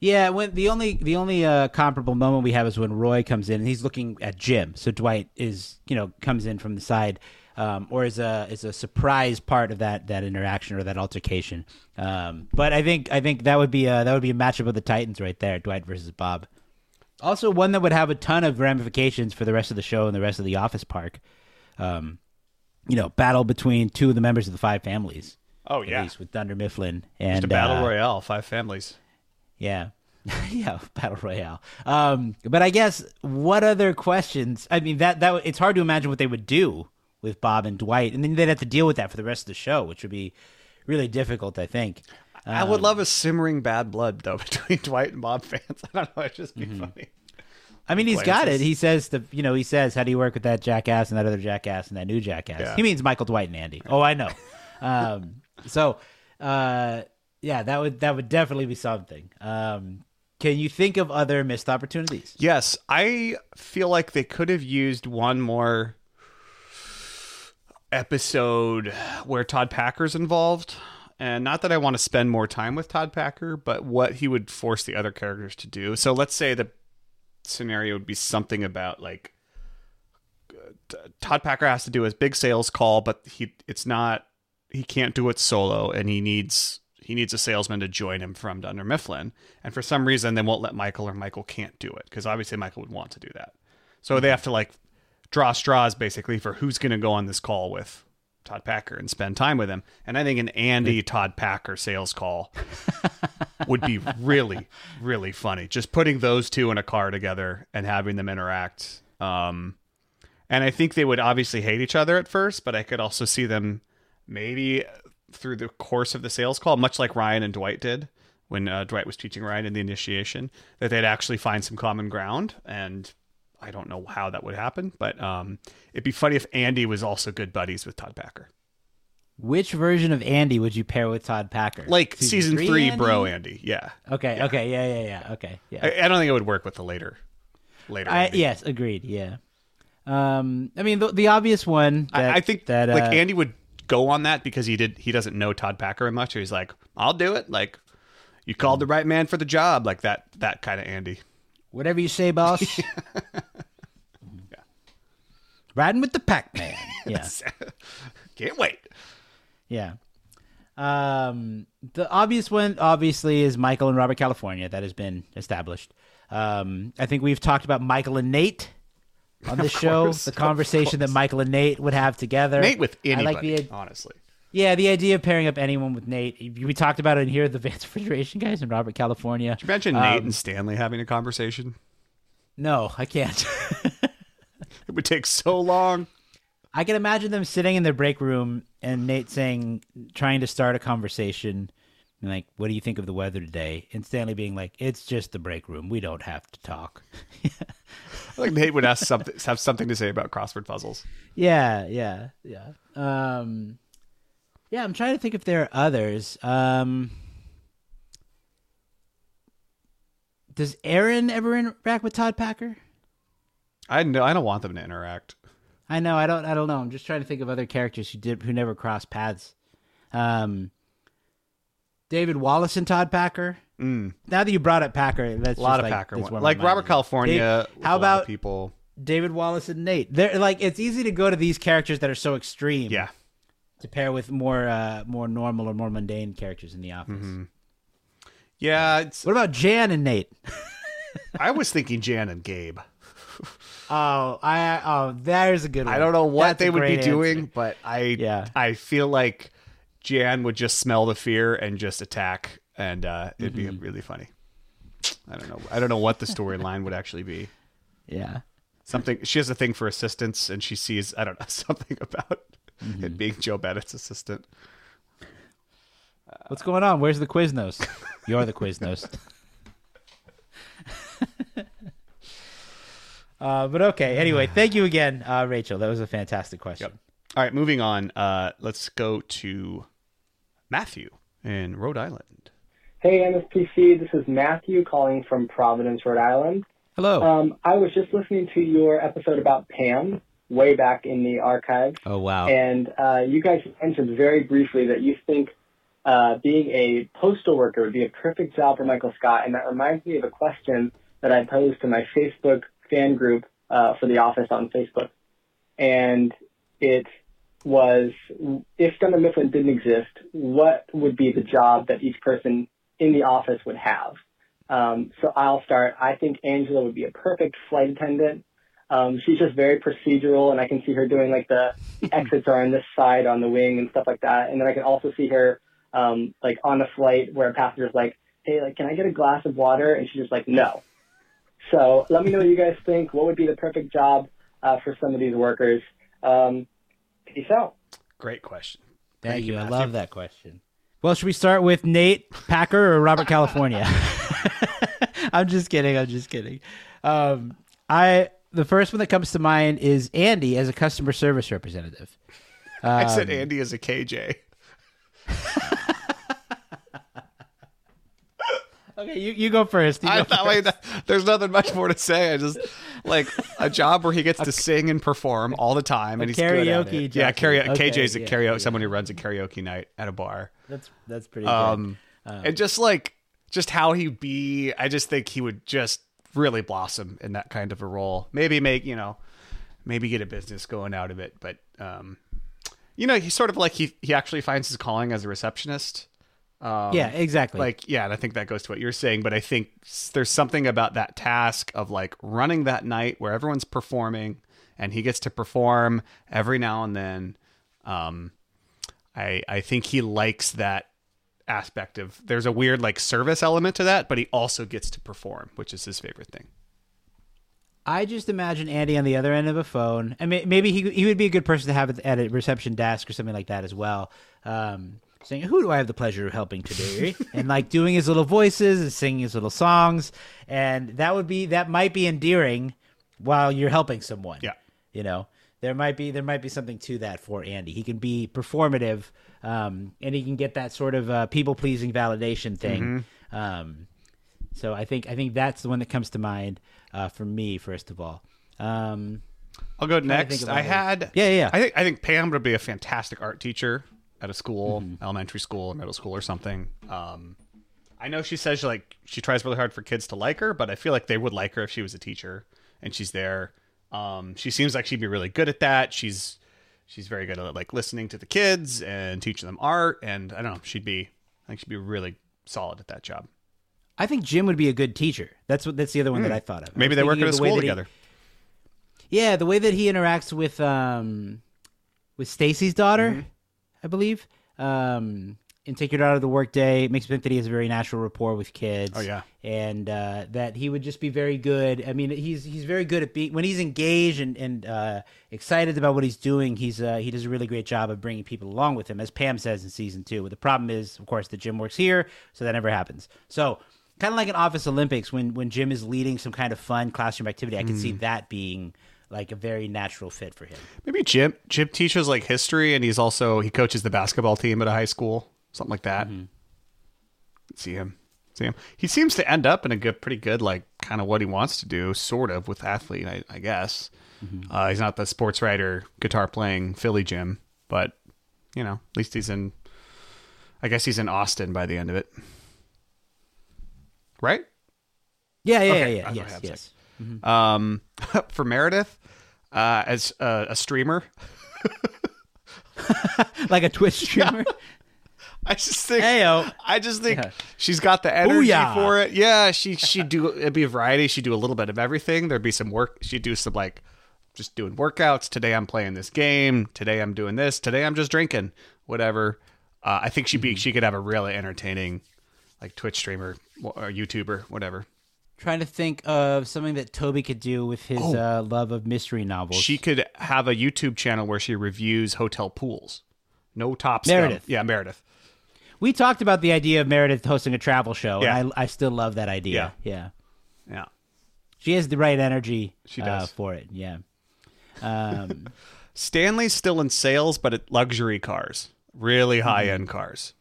Yeah, when the only the only uh, comparable moment we have is when Roy comes in and he's looking at Jim. So Dwight is you know comes in from the side, um, or is a is a surprise part of that that interaction or that altercation. Um, but I think I think that would be a, that would be a matchup of the Titans right there, Dwight versus Bob. Also, one that would have a ton of ramifications for the rest of the show and the rest of the Office Park. Um, you know, battle between two of the members of the five families. Oh, at yeah. least with Dunder Mifflin and Just a battle uh, royale, five families. yeah. yeah, battle royale. Um, but I guess what other questions? I mean, that that it's hard to imagine what they would do with Bob and Dwight, and then they'd have to deal with that for the rest of the show, which would be really difficult. I think. I would Um, love a simmering bad blood though between Dwight and Bob Vance. I don't know, it'd just be funny. I mean, he's got it. He says the, you know, he says, "How do you work with that jackass and that other jackass and that new jackass?" Yeah. He means Michael Dwight and Andy. Oh, I know. um, so, uh, yeah, that would that would definitely be something. Um, can you think of other missed opportunities? Yes, I feel like they could have used one more episode where Todd Packer's involved. And not that I want to spend more time with Todd Packer, but what he would force the other characters to do. So let's say the scenario would be something about like Todd Packer has to do his big sales call, but he it's not he can't do it solo, and he needs he needs a salesman to join him from Dunder Mifflin, and for some reason they won't let Michael or Michael can't do it because obviously Michael would want to do that, so they have to like draw straws basically for who's going to go on this call with Todd Packer and spend time with him, and I think an Andy Todd Packer sales call would be really really funny. Just putting those two in a car together and having them interact. Um, and I think they would obviously hate each other at first, but I could also see them maybe through the course of the sales call, much like Ryan and Dwight did when uh, Dwight was teaching Ryan in the initiation, that they'd actually find some common ground. And I don't know how that would happen, but um, it'd be funny if Andy was also good buddies with Todd Packer. Which version of Andy would you pair with Todd Packer? Like season, three, Andy? bro Andy. Yeah. Okay. Okay. Yeah. Yeah. Yeah. Okay. Yeah. I, I don't think it would work with the later. Later. I, yes. Agreed. Yeah. Um. I mean, the, the obvious one. That, I, I think that like uh, Andy would go on that because he did he doesn't know Todd Packer much. So he's like, I'll do it. Like you called the right man for the job. Like that that kind of Andy. Whatever you say, boss. Riding with the Pac Man. Yeah. Can't wait. Yeah. Um, the obvious one, obviously, is Michael and Robert California. That has been established. Um, I think we've talked about Michael and Nate on this Of show. course, the conversation that. Michael and Nate would have together. Nate with I like anybody, the, honestly. Yeah, the idea of pairing up anyone with Nate. We talked about it in here, the Vance Refrigeration guys and Robert California. Can you imagine Nate Um, and Stanley having a conversation? No, I can't. It would take so long. I can imagine them sitting in their break room and Nate saying, trying to start a conversation, and like, "What do you think of the weather today?" And Stanley being like, "It's just the break room. We don't have to talk." I think Nate would ask something have something to say about crossword puzzles. yeah, yeah, yeah. Um, yeah, I'm trying to think if there are others. Um, does Erin ever interact with Todd Packer? I know I don't want them to interact. I know. I don't. I don't know. I'm just trying to think of other characters who did who never crossed paths. Um, David Wallace and Todd Packer. Mm. Now that you brought up Packer, that's A lot just of like, Packer one. Like Robert. California. Dave- how a lot of about people? David Wallace and Nate? They're like it's easy to go to these characters that are so extreme. Yeah. To pair with more uh, more normal or more mundane characters in the office. Mm-hmm. Yeah. It's, What about Jan and Nate? I was thinking Jan and Gabe. Oh, I oh, there's a good one. I don't know what That's they would be great doing, but I Yeah. I feel like Jan would just smell the fear and just attack, and uh, it'd be Mhm. really funny. I don't know. I don't know what the storyline would actually be. Yeah. Something she has a thing for assistants, and she sees I don't know something about Mm-hmm. it being Jo Bennett's assistant. What's going on? Where's the Quiznos? You're the Quiznos. uh, but okay. Anyway, thank you again, uh, Rachel. That was a fantastic question. All right, moving on. Uh, let's go to Matthew in Rhode Island. Hey, MSPC. This is Matthew calling from Providence, Rhode Island. Hello. Um, I was just listening to your episode about Pam way back in the archives. Oh wow. And uh, you guys mentioned very briefly that you think uh, being a postal worker would be a perfect job for Michael Scott. And that reminds me of a question that I posed to my Facebook fan group uh, for The Office on Facebook. And it was if Dunder Mifflin didn't exist, what would be the job that each person in the office would have? Um, so I'll start. I think Angela would be a perfect flight attendant. Um, she's just very procedural, and I can see her doing like the exits are on this side on the wing and stuff like that. And then I can also see her um, like on a flight where a passenger's like, "Hey, like, can I get a glass of water?" And she's just like, "No." So let me know what you guys think. What would be the perfect job uh, for some of these workers? Um, peace out. Great question. Thank, you. I love that question. Well, should we start with Nate Packer or Robert California? I'm just kidding. I'm just kidding. Um, I the first one that comes to mind is Andy as a customer service representative. I said Um, Andy is a KJ. Okay, you, you go first. You I thought first. that- there's nothing much more to say. I just like a job where he gets to sing and perform all the time, A and he's good at karaoke. Yeah, karaoke. Okay, KJ's a yeah, karaoke. yeah. Someone who runs a karaoke night at a bar. That's that's pretty Um, good. Um, and just like just how he be, I just think he would just really blossom in that kind of a role. Maybe make you know, maybe get a business going out of it. But um, you know, he's sort of like he he actually finds his calling as a receptionist. Um, Yeah, exactly. Like yeah, and I think that goes to what you're saying. But I think there's something about that task of like running that night where everyone's performing, and he gets to perform every now and then. Um, I I think he likes that aspect of there's a weird like service element to that, but he also gets to perform, which is his favorite thing. I just imagine Andy on the other end of a phone, and may- maybe he he would be a good person to have at- at a reception desk or something like that as well. Um, saying, "Who do I have the pleasure of helping today?" and like doing his little voices and singing his little songs, and that would be that might be endearing while you're helping someone. Yeah, you know, there might be there might be something to that for Andy. He can be performative, um, and he can get that sort of uh, people pleasing validation thing. Um, so I think I think that's the one that comes to mind uh, for me first of all. Um, I'll go trying to think next. I had yeah yeah. I think I think Pam would be a fantastic art teacher at a school, Mm-hmm. elementary school or middle school or something. Um, I know she says like she tries really hard for kids to like her, but I feel like they would like her if she was a teacher and she's there. Um, she seems like she'd be really good at that. She's she's very good at like listening to the kids and teaching them art, and I don't know, she'd be I think she'd be really solid at that job. I think Jim would be a good teacher. That's what that's the other one that Hmm. I thought of. Maybe they work at a school that he- together. Yeah, the way that he interacts with um with Stacy's daughter, Mm-hmm. I believe. Um in Take Your Daughter to the Workday, it makes me think that he has a very natural rapport with kids. Oh, yeah. And uh, that he would just be very good. I mean, he's he's very good at being when he's engaged and and uh, excited about what he's doing. He's uh, he does a really great job of bringing people along with him, as Pam says in season two. But the problem is, of course, that Jim works here, so that never happens. So kind of like an Office Olympics when when Jim is leading some kind of fun classroom activity, I can see Mm. that being like a very natural fit for him. Maybe Jim Jim teaches like history, and he's also he coaches the basketball team at a high school, something like that. See him, see him. He seems to end up in a good, pretty good, like kind of what he wants to do, sort of with athlete, I, I guess. Uh, he's not the sports writer, guitar playing Philly Jim, but you know, at least he's in. I guess he's in Austin by the end of it, right? Yeah, yeah, Okay, yeah, yeah. Yes, yes. Um, for Meredith, uh, as uh, a streamer. like a Twitch streamer. I just think Heyo. I just think Yeah. she's got the energy Booyah. for it. Yeah, she she'd do it'd be a variety. She'd do a little bit of everything. There'd be some work. She'd do some like just doing workouts. Today I'm playing this game. Today I'm doing this. Today I'm just drinking. Whatever. Uh, I think she'd Mm-hmm. be she could have a really entertaining like Twitch streamer or YouTuber, whatever. Trying to think of something that Toby could do with his Oh. uh, love of mystery novels. She could have a YouTube channel where she reviews hotel pools. No top Meredith. Yeah, Meredith. We talked about the idea of Meredith hosting a travel show, Yeah. and I, I still love that idea. Yeah. Yeah. She has the right energy She uh, for it. Yeah. Um, Stanley's still in sales, but at luxury cars, really Mm-hmm. high end cars.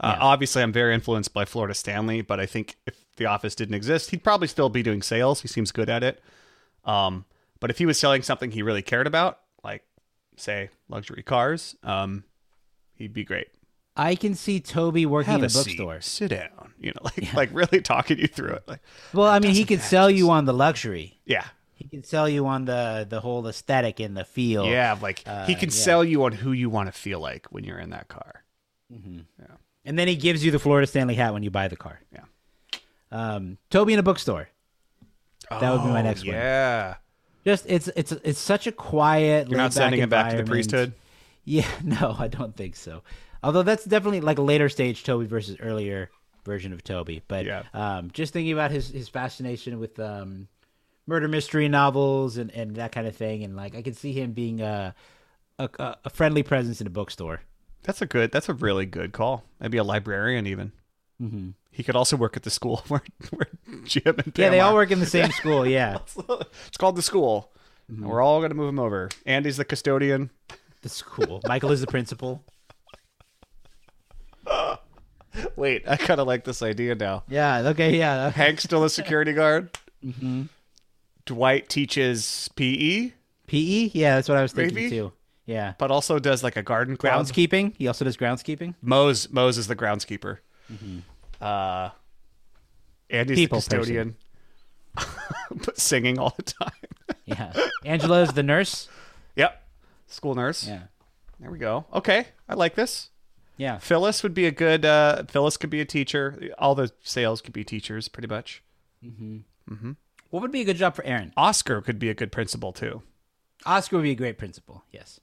Uh, Obviously, I'm very influenced by Florida Stanley, but I think if the office didn't exist, he'd probably still be doing sales. He seems good at it. Um, but if he was selling something he really cared about, like say luxury cars, um, he'd be great. I can see Toby working Have in a a bookstore. Sit down. You know, like like really talking you through it. Like, Well, I mean, he could sell you on the luxury. yeah, He can sell you on the the whole aesthetic and the feel. yeah. Like Uh, he can yeah. sell you on who you want to feel like when you're in that car. And then he gives you the Florida Stanley hat when you buy the car. Yeah. Um, Toby in a bookstore. That would be my Oh, next one. Yeah. Just it's it's it's such a quiet. You're not sending him back to the priesthood. Yeah, no, I don't think so. Although that's definitely like a later stage Toby versus earlier version of Toby. But Yeah. um, just thinking about his his fascination with um, murder mystery novels and, and that kind of thing, and like I could see him being a a, a- friendly presence in a bookstore. That's a good. That's a really good call. Maybe a librarian even. Mm-hmm. He could also work at the school where, where Jim and Yeah, Pam they all work in the same school. Yeah, It's called the school. And we're all gonna move him over. Andy's the custodian. the school. Michael is the principal. Wait, I kind of like this idea now. Yeah. Okay. Yeah. Hank's still a security guard. Mm-hmm. Dwight teaches PE, PE. Yeah, that's what I was thinking Maybe? too. Yeah. but also does like a garden club. Groundskeeping. He also does groundskeeping. Mose Mose is the groundskeeper. Uh, Andy's People the custodian, but singing all the time. Yeah. Angela is the nurse. Yep, school nurse. Yeah. There we go. Okay, I like this. Yeah. Phyllis would be a good. Uh, Phyllis could be a teacher. All the sales could be teachers, pretty much. What would be a good job for Erin? Oscar could be a good principal too. Oscar would be a great principal. Yes.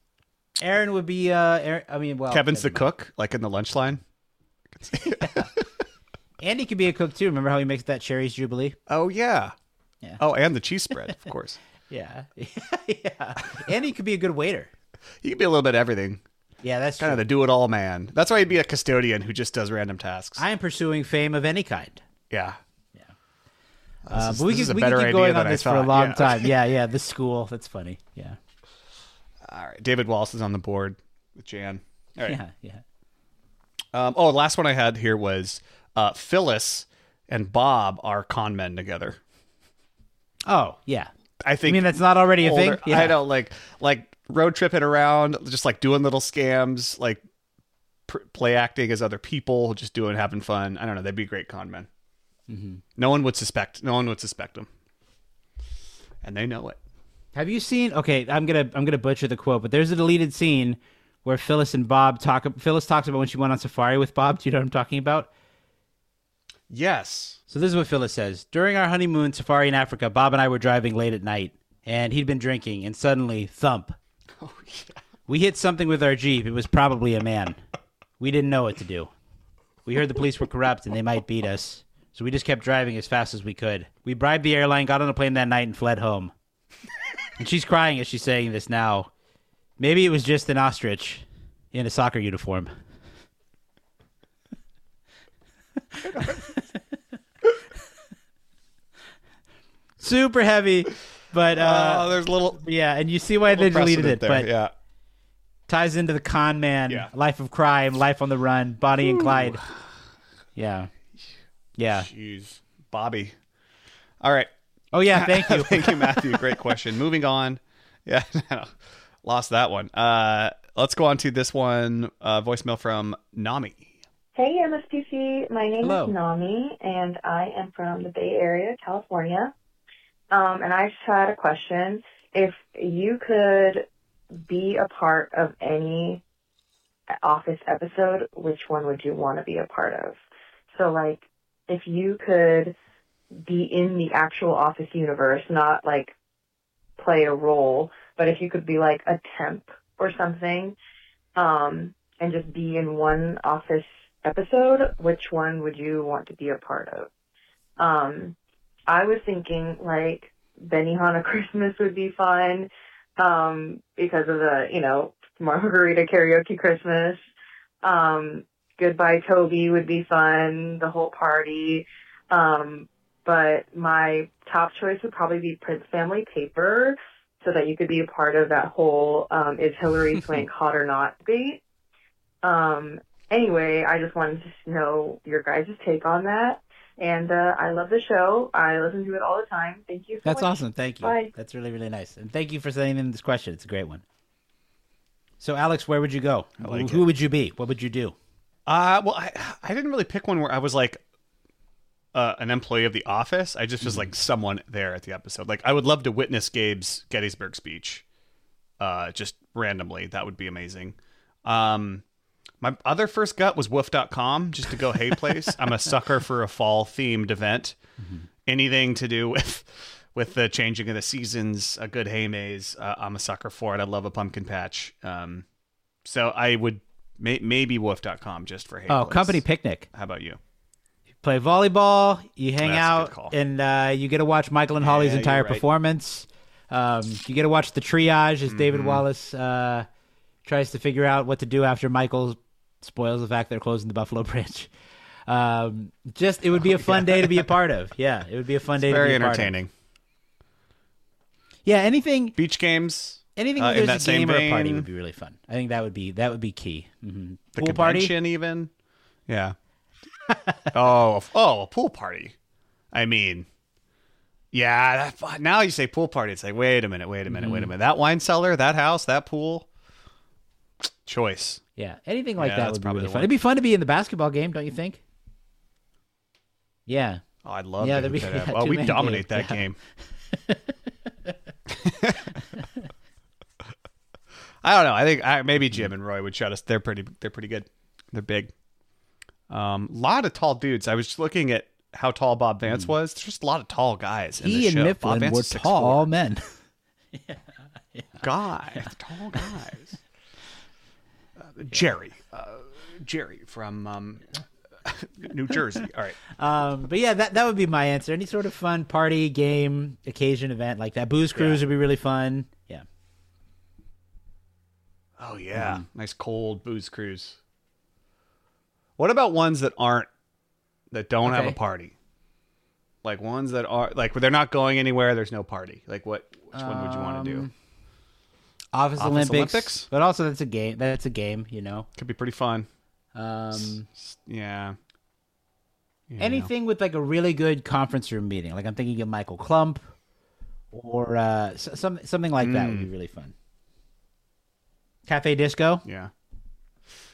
Erin would be. Uh, Erin, I mean, well, Kevin's the mind. cook, like in the lunch line. Andy could be a cook too. Remember how he makes that cherries jubilee? Oh yeah. Yeah. Oh, and the cheese spread, of course. Yeah. yeah. Andy could be a good waiter. He could be a little bit of everything. Yeah, that's Kind true. of the do-it-all man. That's why he'd be a custodian who just does random tasks. I am pursuing fame of any kind. yeah. Yeah. Uh, is- but we this is could a we better keep going on this for a long yeah. time. Yeah, yeah. The school. That's funny. Yeah. All right. David Wallace is on the board with Jan. All right. Yeah. Yeah. Um, oh, last one I had here was uh, Phyllis and Bob are con men together. Oh, yeah. I think. I mean that's not already a older- thing? Yeah. I know, like like road tripping around, just like doing little scams, like pr- play acting as other people, just doing having fun. I don't know. They'd be great con men. Mm-hmm. No one would suspect. No one would suspect them, and they know it. Have you seen? Okay, I'm gonna I'm gonna butcher the quote, but there's a deleted scene where Phyllis and Bob talk. Phyllis talks about when she went on safari with Bob. Do you know what I'm talking about? Yes. So this is what Phyllis says. During our honeymoon safari in Africa, Bob and I were driving late at night, and he'd been drinking, and suddenly, thump. Oh, we hit something with our Jeep. It was probably a man. We didn't know what to do. We heard the police were corrupt and they might beat us. So we just kept driving as fast as we could. We bribed the airline, got on a plane that night, and fled home. and she's crying as she's saying this now. Maybe it was just an ostrich in a soccer uniform. Super heavy, but uh, oh, there's a little. yeah, and you see why they deleted it, there. but yeah. ties into the con man, Yeah. life of crime, life on the run, Bonnie and Clyde. Yeah, yeah. Jeez, Bobby. All right. Oh yeah, thank you. Thank you, Matthew. Great question. Moving on. Yeah, lost that one. Uh, let's go on to this one. Uh, voicemail from Nami. Hey, MSPC. My name Hello. is Nami, and I am from the Bay Area, California. Um, and I just had a question. If you could be a part of any office episode, which one would you want to be a part of? So like, if you could be in the actual office universe, not like play a role, but if you could be like a temp or something, um, and just be in one office episode, which one would you want to be a part of? Um, I was thinking like Benihana Christmas would be fun, um, because of the, you know, Margarita Karaoke Christmas. Um, Goodbye Toby would be fun, the whole party. Um, but my top choice would probably be Prince Family Paper, so that you could be a part of that whole um, is Hilary Swank hot or not debate. Um, anyway, I just wanted to know your guys' take on that. And uh, I love the show. I listen to it all the time. Thank you. So That's much. awesome. Thank you. Bye. That's really really nice. And thank you for sending in this question. It's a great one. So Alex, where would you go? like Who would you be? What would you do? Uh, well, I, I didn't really pick one where I was like uh, an employee of the office. I just was like someone there at the episode. Like, I would love to witness Gabe's Gettysburg speech, uh, just randomly. That would be amazing. Um, my other first gut was WUPHF.com just to go hay place. I'm a sucker for a fall themed event. Anything to do with with the changing of the seasons, a good hay maze. Uh, I'm a sucker for it. I love a pumpkin patch. Um, so I would may, maybe WUPHF.com just for hay Oh, place. company picnic. How about you? Play volleyball. You hang That's out, and uh, you get to watch Michael and Holly's Yeah, entire right. performance. Um, you get to watch the triage as David Mhm. Wallace uh, tries to figure out what to do after Michael spoils the fact they're closing the Buffalo Branch. Um, just it would be a fun day to be a part of. Yeah, it would be a fun It's day. very to be a part of. entertaining. Yeah, anything beach games. Anything uh, there's a game or a party would be really fun. I think that would be that would be key. hmm The Pool party. even. Yeah. oh, oh, a pool party. I mean, yeah. That, now you say pool party, it's like, wait a minute, wait a minute, wait a Mhm. minute. That wine cellar, that house, that pool. Choice. Yeah, anything like Yeah, that would be probably really fun. one. It'd be fun to be in the basketball game, don't you think? Yeah. Oh, I'd love yeah, to be, yeah, Oh, we dominate that yeah. game. I don't know. I think I, maybe Jim and Roy would shut us. They're pretty. They're pretty good. They're big. Um, lot of tall dudes. I was just looking at how tall Bob Vance was. There's just a lot of tall guys. In. He and show. Mifflin Vance were is 6'4". tall men. Guy, tall guys. Jerry, uh, Jerry from um, New Jersey. All right. Um, but yeah, that that would be my answer. Any sort of fun party, game, occasion, event like that. Booze cruise would be really fun. Yeah. Oh yeah, Mm-hmm. nice cold booze cruise. What about ones that aren't that don't have a party? Like ones that are like they're not going anywhere. There's no party. Like what? Which one would you want to do? Office, Office Olympics, Olympics? but also that's a game. That's a game, you know. Could be pretty fun. Um, Yeah. Yeah. anything with like a really good conference room meeting. Like I'm thinking of Michael Klump, or uh, some something like that would be Mm. really fun. Cafe Disco. Yeah.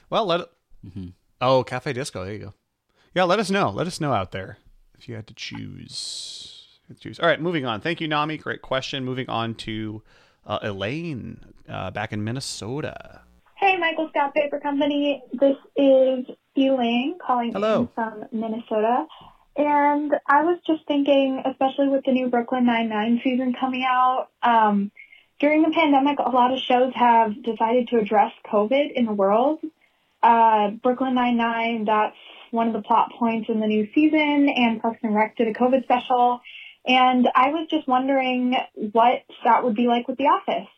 Well, let it. Mm-hmm. Oh, Cafe Disco. There you go. Yeah, let us know. Let us know out there if you had to choose. Choose. All right, moving on. Thank you, Nami. Great question. Moving on to uh, Elaine uh, back in Minnesota. Hey, Michael Scott Paper Company. This is Elaine calling Hello. in from Minnesota. And I was just thinking, especially with the new Brooklyn Nine-Nine season coming out, um, during the pandemic, a lot of shows have decided to address COVID in the world. Uh, Brooklyn Nine-Nine, that's one of the plot points in the new season, and Parks and Rec did a COVID special. And I was just wondering what that would be like with The Office.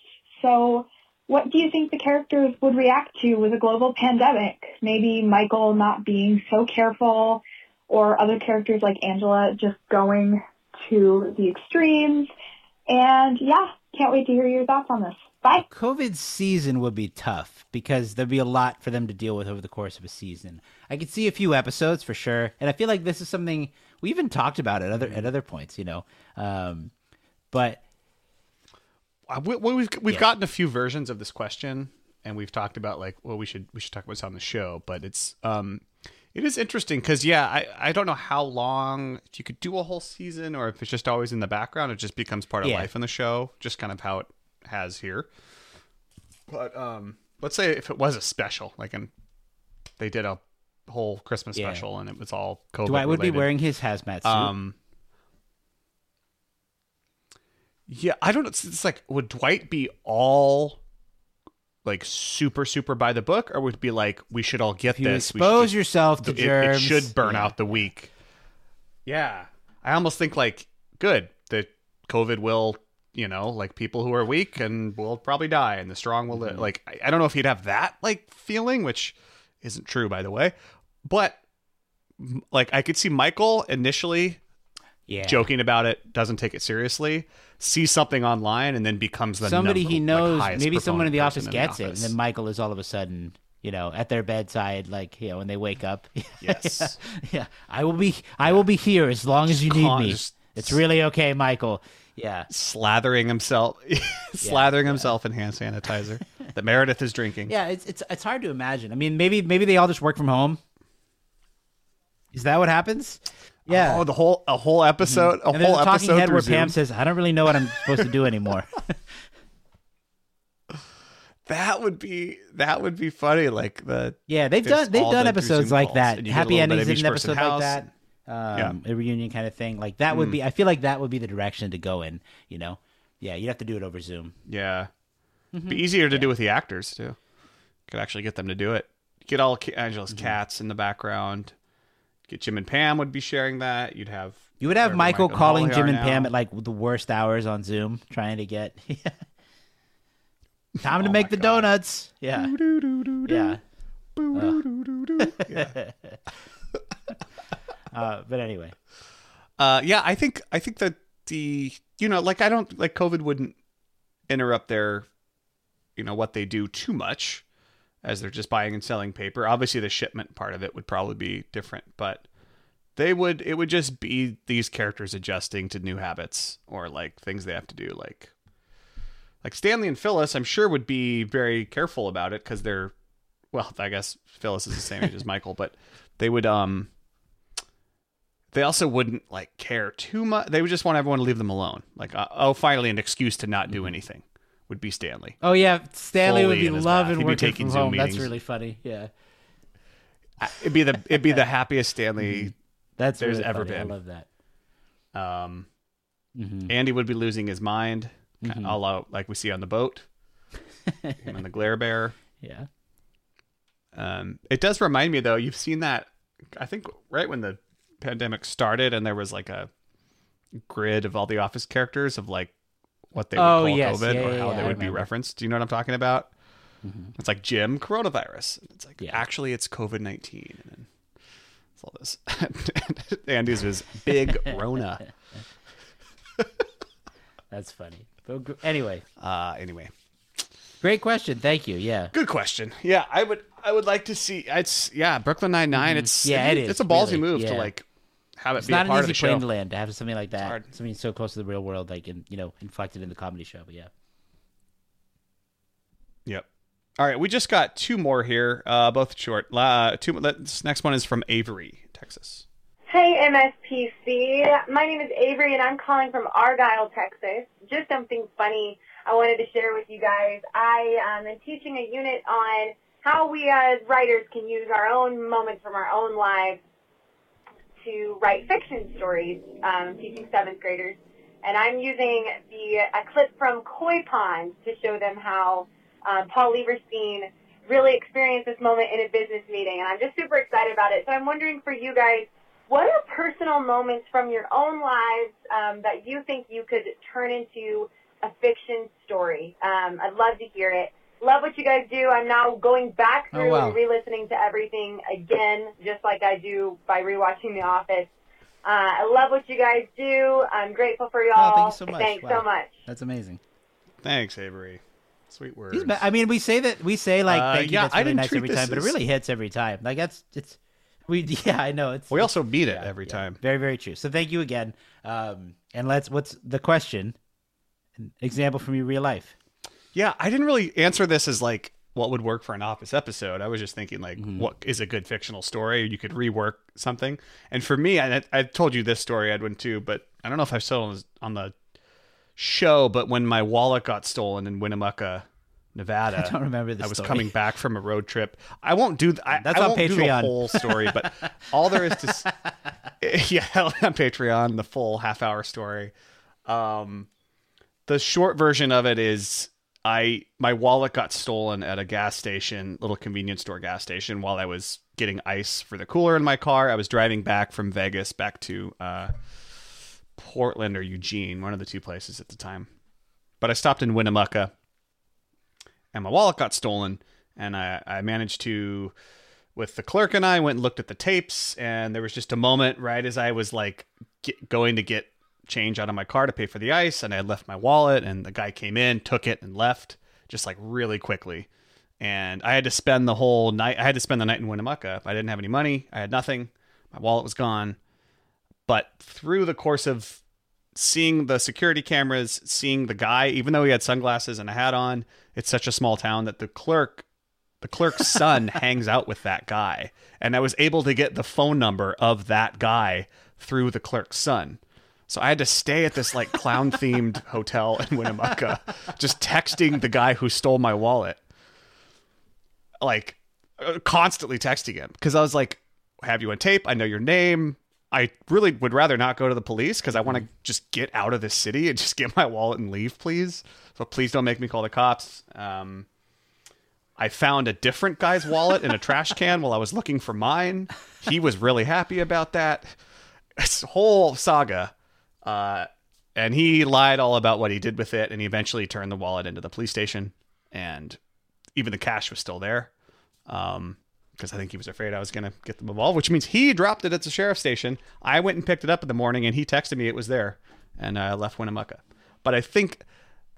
So what do you think the characters would react to with a global pandemic? Maybe Michael not being so careful or other characters like Angela just going to the extremes. And yeah, can't wait to hear your thoughts on this. Bye. COVID season would be tough because there'd be a lot for them to deal with over the course of a season. I could see a few episodes for sure, and I feel like this is something we even talked about at other at other points, you know. Um, but Uh, we, we- we've we've Yeah. gotten a few versions of this question, and we've talked about like, well, we should we should talk about this on the show. But it's um, it is interesting because yeah, I I don't know how long if you could do a whole season or if it's just always in the background, it just becomes part of Yeah. life in the show, just kind of how it has here. But um, let's say if it was a special, like and they did a whole Christmas Yeah. special and it was all COVID. Dwight would be wearing his hazmat suit. Um, yeah, I don't know. It's, it's like, would Dwight be all like super, super by the book, or would it be like we should all get If this? we expose should yourself to it, it should burn yeah. out the week. Yeah, I almost think like good that COVID will, you know, like people who are weak and will probably die, and the strong will live. Mm-hmm. Like I don't know if he'd have that like feeling, which isn't true by the way, but like I could see Michael initially Yeah. joking about it, doesn't take it seriously, sees something online, and then becomes the somebody number, he knows, highest maybe someone in the office gets it, the and then Michael is all of a sudden, you know, at their bedside, like you know, when they wake up. Yes. yeah, I will be, I will be here as long as you need con- me. just- It's really okay, Michael. Yeah, slathering himself, slathering himself in hand sanitizer that Meredith is drinking. yeah. It's it's it's hard to imagine. I mean, maybe maybe they all just work from home. Is that what happens? Yeah. Oh, the whole a whole episode, a and there's whole a talking episode head where Zoom. Pam says, "I don't really know what I'm supposed to do anymore." that would be that would be funny. Like the Yeah, they've done they've done episodes like that. and you get a Happy endings in an episode like that. Um, Yeah. A reunion kind of thing. Like that would Mm. be. I feel like that would be the direction to go in. You know. Yeah, you'd have to do it over Zoom. Yeah. Mhm. Be easier to do with the actors too. Could actually get them to do it. Get all Angela's Mm-hmm. cats in the background. Get Jim and Pam would be sharing that. You'd have You would have Michael and calling Jim and Pam at like the worst hours on Zoom, trying to get. Time Oh to make the donuts. Yeah. Yeah. Uh, but anyway. Uh, yeah, I think I think that the you know like I don't like COVID wouldn't interrupt their you know what they do too much as they're just buying and selling paper. Obviously, the shipment part of it would probably be different, but they would it would just be these characters adjusting to new habits or like things they have to do like like Stanley and Phyllis. I'm sure would be very careful about it because they're well, I guess Phyllis is the same age as Michael, but they would um they also wouldn't like care too much. They would just want everyone to leave them alone. Like, uh, oh, finally, an excuse to not do anything would be Stanley. Oh yeah, Stanley would be loving bath. He'd be working taking from Zoom home. That's really funny. Yeah. It'd be the it'd be the happiest Stanley That's there's really ever funny. I love that. Um, Mhm. Andy would be losing his mind, Mhm. a la like we see on the boat. Him and the glare bear. Yeah. Um, it does remind me though. You've seen that, I think, right when the pandemic started, and there was like a grid of all the office characters of like what they would Oh, call yes. COVID Yeah, or yeah, how yeah, they would be referenced. Do you know what I'm talking about? Mhm. It's like Jim coronavirus. It's like actually it's COVID nineteen, and then it's all this. Andy's was big Rona. That's funny. But anyway, Uh, anyway, great question. Thank you. Yeah. good question. Yeah, I would. I would like to see. It's yeah, Brooklyn Nine Mhm. It's Yeah, it is, It's a ballsy really, move to like have it It's be not a part an of easy the plane show. to land to have something like that. Something so close to the real world, like in you know, inflected in the comedy show. But yeah. Yep. All right, we just got two more here, uh, both short. Uh, two. This next one is from Avery, Texas. Hey, MSPC. My name is Avery, and I'm calling from Argyle, Texas. Just something funny I wanted to share with you guys. I um, am teaching a unit on how we as writers can use our own moments from our own lives to write fiction stories. Um, teaching seventh graders, and I'm using the a clip from Koi Pond to show them how um, Paul Lieberstein really experienced this moment in a business meeting, and I'm just super excited about it. So I'm wondering for you guys, what are personal moments from your own lives um, that you think you could turn into a fiction story? Um, I'd love to hear it. Love what you guys do. I'm now going back Oh, through wow. and re-listening to everything again, just like I do by rewatching The Office. Uh, I love what you guys do. I'm grateful for y'all. Oh, thank you so much. Thanks Wow. so much. That's amazing. Thanks, Avery. Sweet words. He's, I mean, we say that we say like Uh, thank you. yeah, that's I really didn't nice treat every this time, but it really hits every time. Like that's it's we yeah I know it's we also beat it every time. very very true. So thank you again. Um, and let's what's the question? An example from your real life. Yeah, I didn't really answer this as like what would work for an office episode. I was just thinking like Mm-hmm. what is a good fictional story? You could rework something. And for me, I, I told you this story, Edwin, too, but I don't know if I've said on the- on the show. But when my wallet got stolen in Winnemucca Nevada. I don't remember this I was story. coming back from a road trip. I won't do. th- I, That's I on won't do the Patreon. whole story, but all there is to s- yeah on Patreon the full half hour story. Um, the short version of it is I my wallet got stolen at a gas station, little convenience store gas station, while I was getting ice for the cooler in my car. I was driving back from Vegas back to uh, Portland or Eugene, one of the two places at the time. But I stopped in Winnemucca, and my wallet got stolen, and I, I managed to. With the clerk and I went and looked at the tapes, and there was just a moment right as I was like get, going to get change out of my car to pay for the ice and I had left my wallet and the guy came in, took it and left just like really quickly. And I had to spend the whole night I had to spend the night in Winnemucca. I didn't have any money. I had nothing. My wallet was gone. But through the course of seeing the security cameras, seeing the guy, even though he had sunglasses and a hat on, it's such a small town that the clerk the clerk's son hangs out with that guy. And I was able to get the phone number of that guy through the clerk's son. So I had to stay at this like clown themed hotel in Winnemucca, just texting the guy who stole my wallet. Like uh, constantly texting him because I was like, have you on tape? I know your name. I really would rather not go to the police because I want to just get out of this city and just get my wallet and leave, please. So please don't make me call the cops. Um, I found a different guy's wallet in a trash can while I was looking for mine. He was really happy about that. It's a whole saga. Uh, and he lied all about what he did with it, and he eventually turned the wallet into the police station, and even the cash was still there. Um, because I think he was afraid I was going to get them involved, which means he dropped it at the sheriff's station. I went and picked it up in the morning, and he texted me it was there, and I left Winnemucca. But I think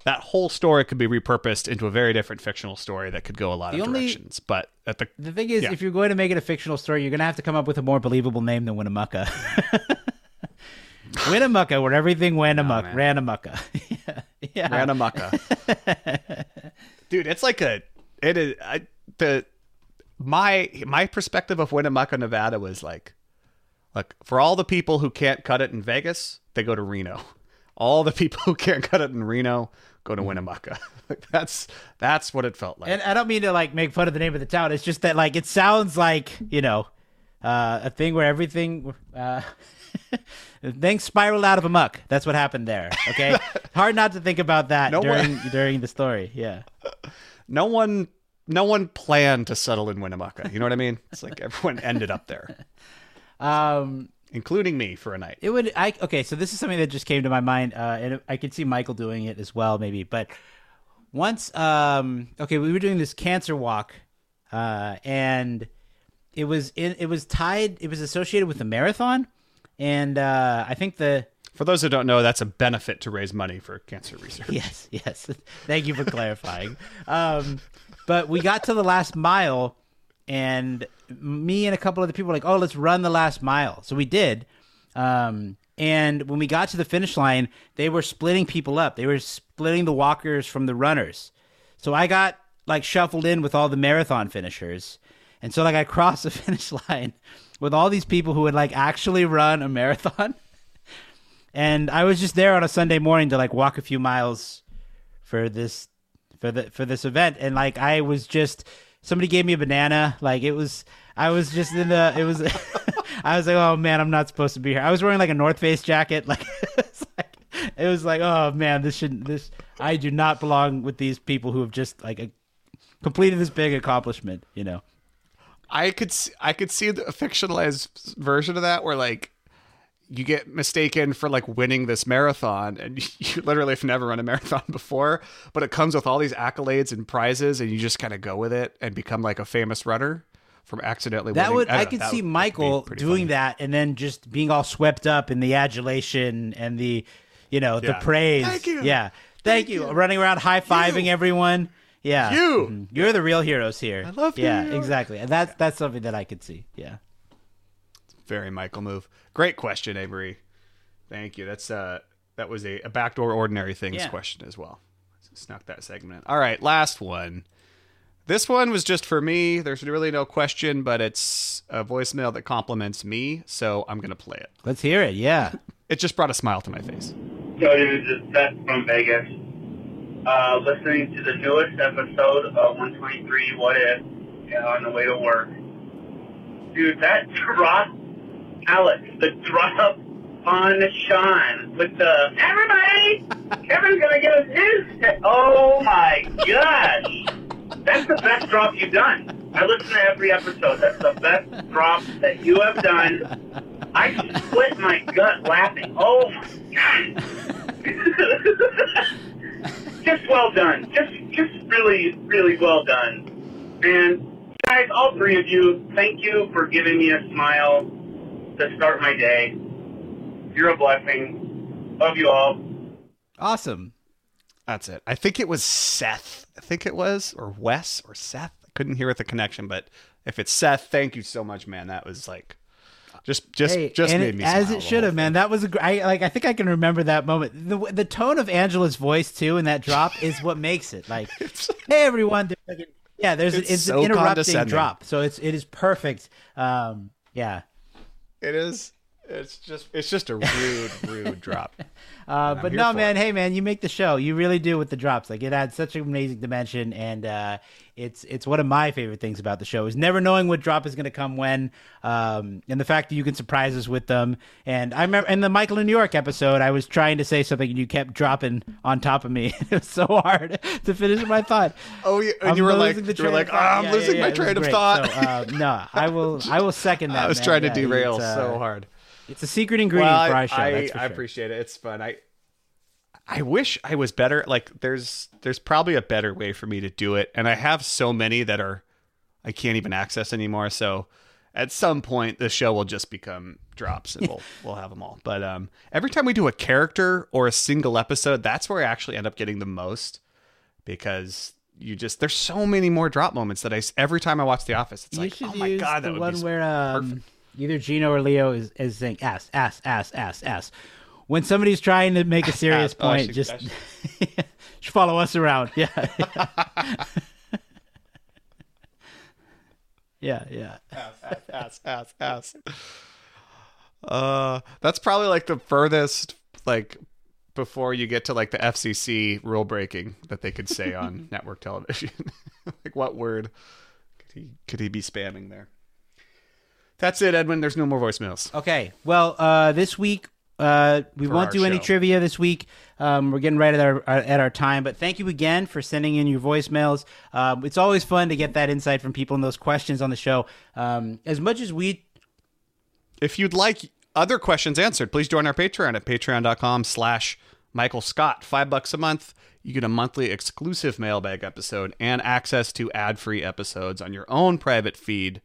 that whole story could be repurposed into a very different fictional story that could go a lot The of only- directions. But at the The thing is, Yeah. if you're going to make it a fictional story, you're going to have to come up with a more believable name than Winnemucca. Winnemucca, where everything went amok, man. ran amucka. yeah, yeah. Ranamucca. Dude, it's like a it is I, the my my perspective of Winnemucca, Nevada was like look, for all the people who can't cut it in Vegas, they go to Reno. All the people who can't cut it in Reno go to Winnemucca. Like, that's that's what it felt like. And I don't mean to like make fun of the name of the town. It's just that like it sounds like you know uh, a thing where everything uh, things spiraled out of a muck. That's what happened there. Okay, hard not to think about that No during one- during the story. Yeah. no one no one planned to settle in Winnemucca. You know what I mean? It's like everyone ended up there. Um, including me for a night. It would. I okay. So this is something that just came to my mind, uh, and I could see Michael doing it as well, maybe. But once, um, okay, we were doing this cancer walk, uh, and it was in, it was tied. It was associated with the marathon, and uh, I think the For those who don't know, that's a benefit to raise money for cancer research. Yes, yes. Thank you for clarifying. um, but we got to the last mile, and me and a couple other people were like, "Oh, let's run the last mile." So we did. Um, and when we got to the finish line, they were splitting people up. They were splitting the walkers from the runners. So I got like shuffled in with all the marathon finishers. And so like I crossed the finish line with all these people who would like actually run a marathon. And I was just there on a Sunday morning to like walk a few miles for this for the for this event and like I was just somebody gave me a banana like it was I was just in the it was I was like oh man I'm not supposed to be here. I was wearing like a North Face jacket like it was like oh man this shouldn't this I do not belong with these people who have just like a, completed this big accomplishment, you know. I could see, I could see the fictionalized version of that where like you get mistaken for like winning this marathon and you literally have never run a marathon before, but it comes with all these accolades and prizes and you just kind of go with it and become like a famous runner from accidentally That winning. would don't I could see would Michael doing funny. that and then just being all swept up in the adulation and the you know the praise. Thank you. Yeah, thank, you. Running around high fiving everyone. Yeah, You. Mhm. you're the real heroes here. I love you. Yeah, exactly. And that's that's something that I could see. Yeah. Very Michael move. Great question, Avery. Thank you. That's uh that was a, a backdoor ordinary things Yeah. question as well. Snuck that segment in. All right, last one. This one was just for me. There's really no question, but it's a voicemail that compliments me, so I'm gonna play it. Let's hear it. Yeah. It just brought a smile to my face. So dude, just Seth from Vegas. Uh, listening to the newest episode of 123 What If uh, on the way to work. Dude, that drop, Alex, the drop on Sean with the everybody, Kevin's gonna get a news. Oh my gosh, that's the best drop you've done. I listen to every episode. That's the best drop that you have done. I split my gut laughing. Oh my god. just well done. Just just really, really well done. And guys, all three of you, thank you for giving me a smile to start my day. You're a blessing. Love you all. Awesome. That's it. I think it was Seth. I think it was, or Wes, or Seth. I couldn't hear with the connection, but if it's Seth, thank you so much, man. That was like just just Hey, just and made it- me as it should have, man. That was a gr- I like. I think I can remember that moment. The the tone of Angela's voice too, in that drop is what makes it. Like, hey everyone, like yeah, there's It's it's, so an interrupting drop, so it's it is perfect. Um, yeah. It is. It's just it's just a rude rude drop. Uh, but no, man. it. Hey, man, you make the show. You really do with the drops. Like it adds such an amazing dimension, and uh, it's it's one of my favorite things about the show is never knowing what drop is going to come when, um, and the fact that you can surprise us with them. And I remember in the Michael in New York episode, I was trying to say something, and you kept dropping on top of me. it was so hard to finish my thought. Oh, yeah, and I'm you were like- losing the you were like, thought. "Ah, I'm Yeah, losing yeah, my yeah, it was train of great. thought. So, uh, no, I will I will second that. I was man. trying to Yeah, derail uh, so hard. It's a secret ingredient Well, for I- our show. I, for I sure. appreciate it. It's fun. I I wish I was better. Like there's there's probably a better way for me to do it, and I have so many that are I can't even access anymore. So at some point, the show will just become drops, and we'll we'll have them all. But um, every time we do a character or a single episode, that's where I actually end up getting the most because. You just there's so many more drop moments that I every time I watch The Office, it's you like oh my god, that the would one be where um, either Gino or Leo is, is saying ass, ass, ass, ass, ass. When somebody's trying to make a serious. Oh, point, just follow us around. Yeah. yeah, yeah. ass, ass, ass, ass. Uh, that's probably like the furthest, like, before you get to like the FCC rule breaking that they could say on network television. like, what word could he could he be spamming there? That's it, Edwin. There's no more voicemails. Okay. Well, uh, this week uh, we won't our do any trivia this week. Um, we're getting right at our at our time, but thank you again for sending in your voicemails. Um, it's always fun to get that insight from people and those questions on the show. Um, as much as we If you'd like other questions answered, please join our Patreon at patreon.com slash Michael Scott. Five bucks a month. You get a monthly exclusive mailbag episode and access to ad-free episodes on your own private feed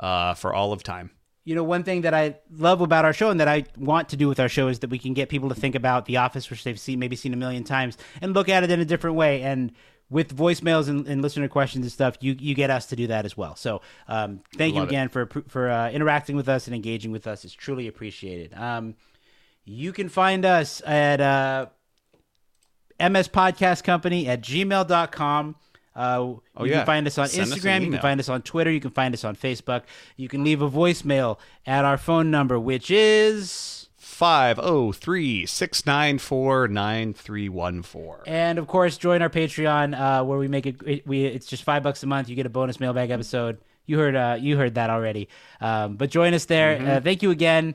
uh, for all of time. you know, one thing that I love about our show and that I want to do with our show is that we can get people to think about The Office, which they've seen maybe seen a million times, and look at it in a different way. And with voicemails and, and listener questions and stuff, you you get us to do that as well. So um, thank you Love it. again for for uh, interacting with us and engaging with us. It's truly appreciated. Um, you can find us at uh, MS Podcast Company at gmail.com. Uh, Oh, you yeah. can find us on Send us Instagram. You can find us on Twitter. You can find us on Facebook. You can leave a voicemail at our phone number, which is. 503 694 9314. And of course, join our Patreon, uh, where we make it. it- We it's just five bucks a month. You get a bonus mailbag episode. You heard, uh, you heard that already. Um, but join us there. Mhm. Uh, thank you again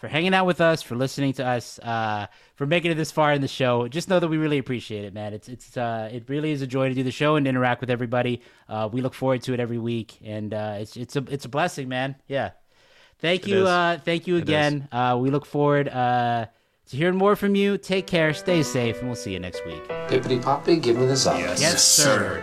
for hanging out with us, for listening to us, uh, for making it this far in the show. Just know that we really appreciate it, man. It's it's uh, it really is a joy to do the show and interact with everybody. Uh, we look forward to it every week, and uh, it's it's a it's a blessing, man. Yeah. Thank It you, uh, thank you again. Uh, we look forward uh, to hearing more from you. Take care, stay safe, and we'll see you next week. Pippity Poppy, give me the song. Yes, sir.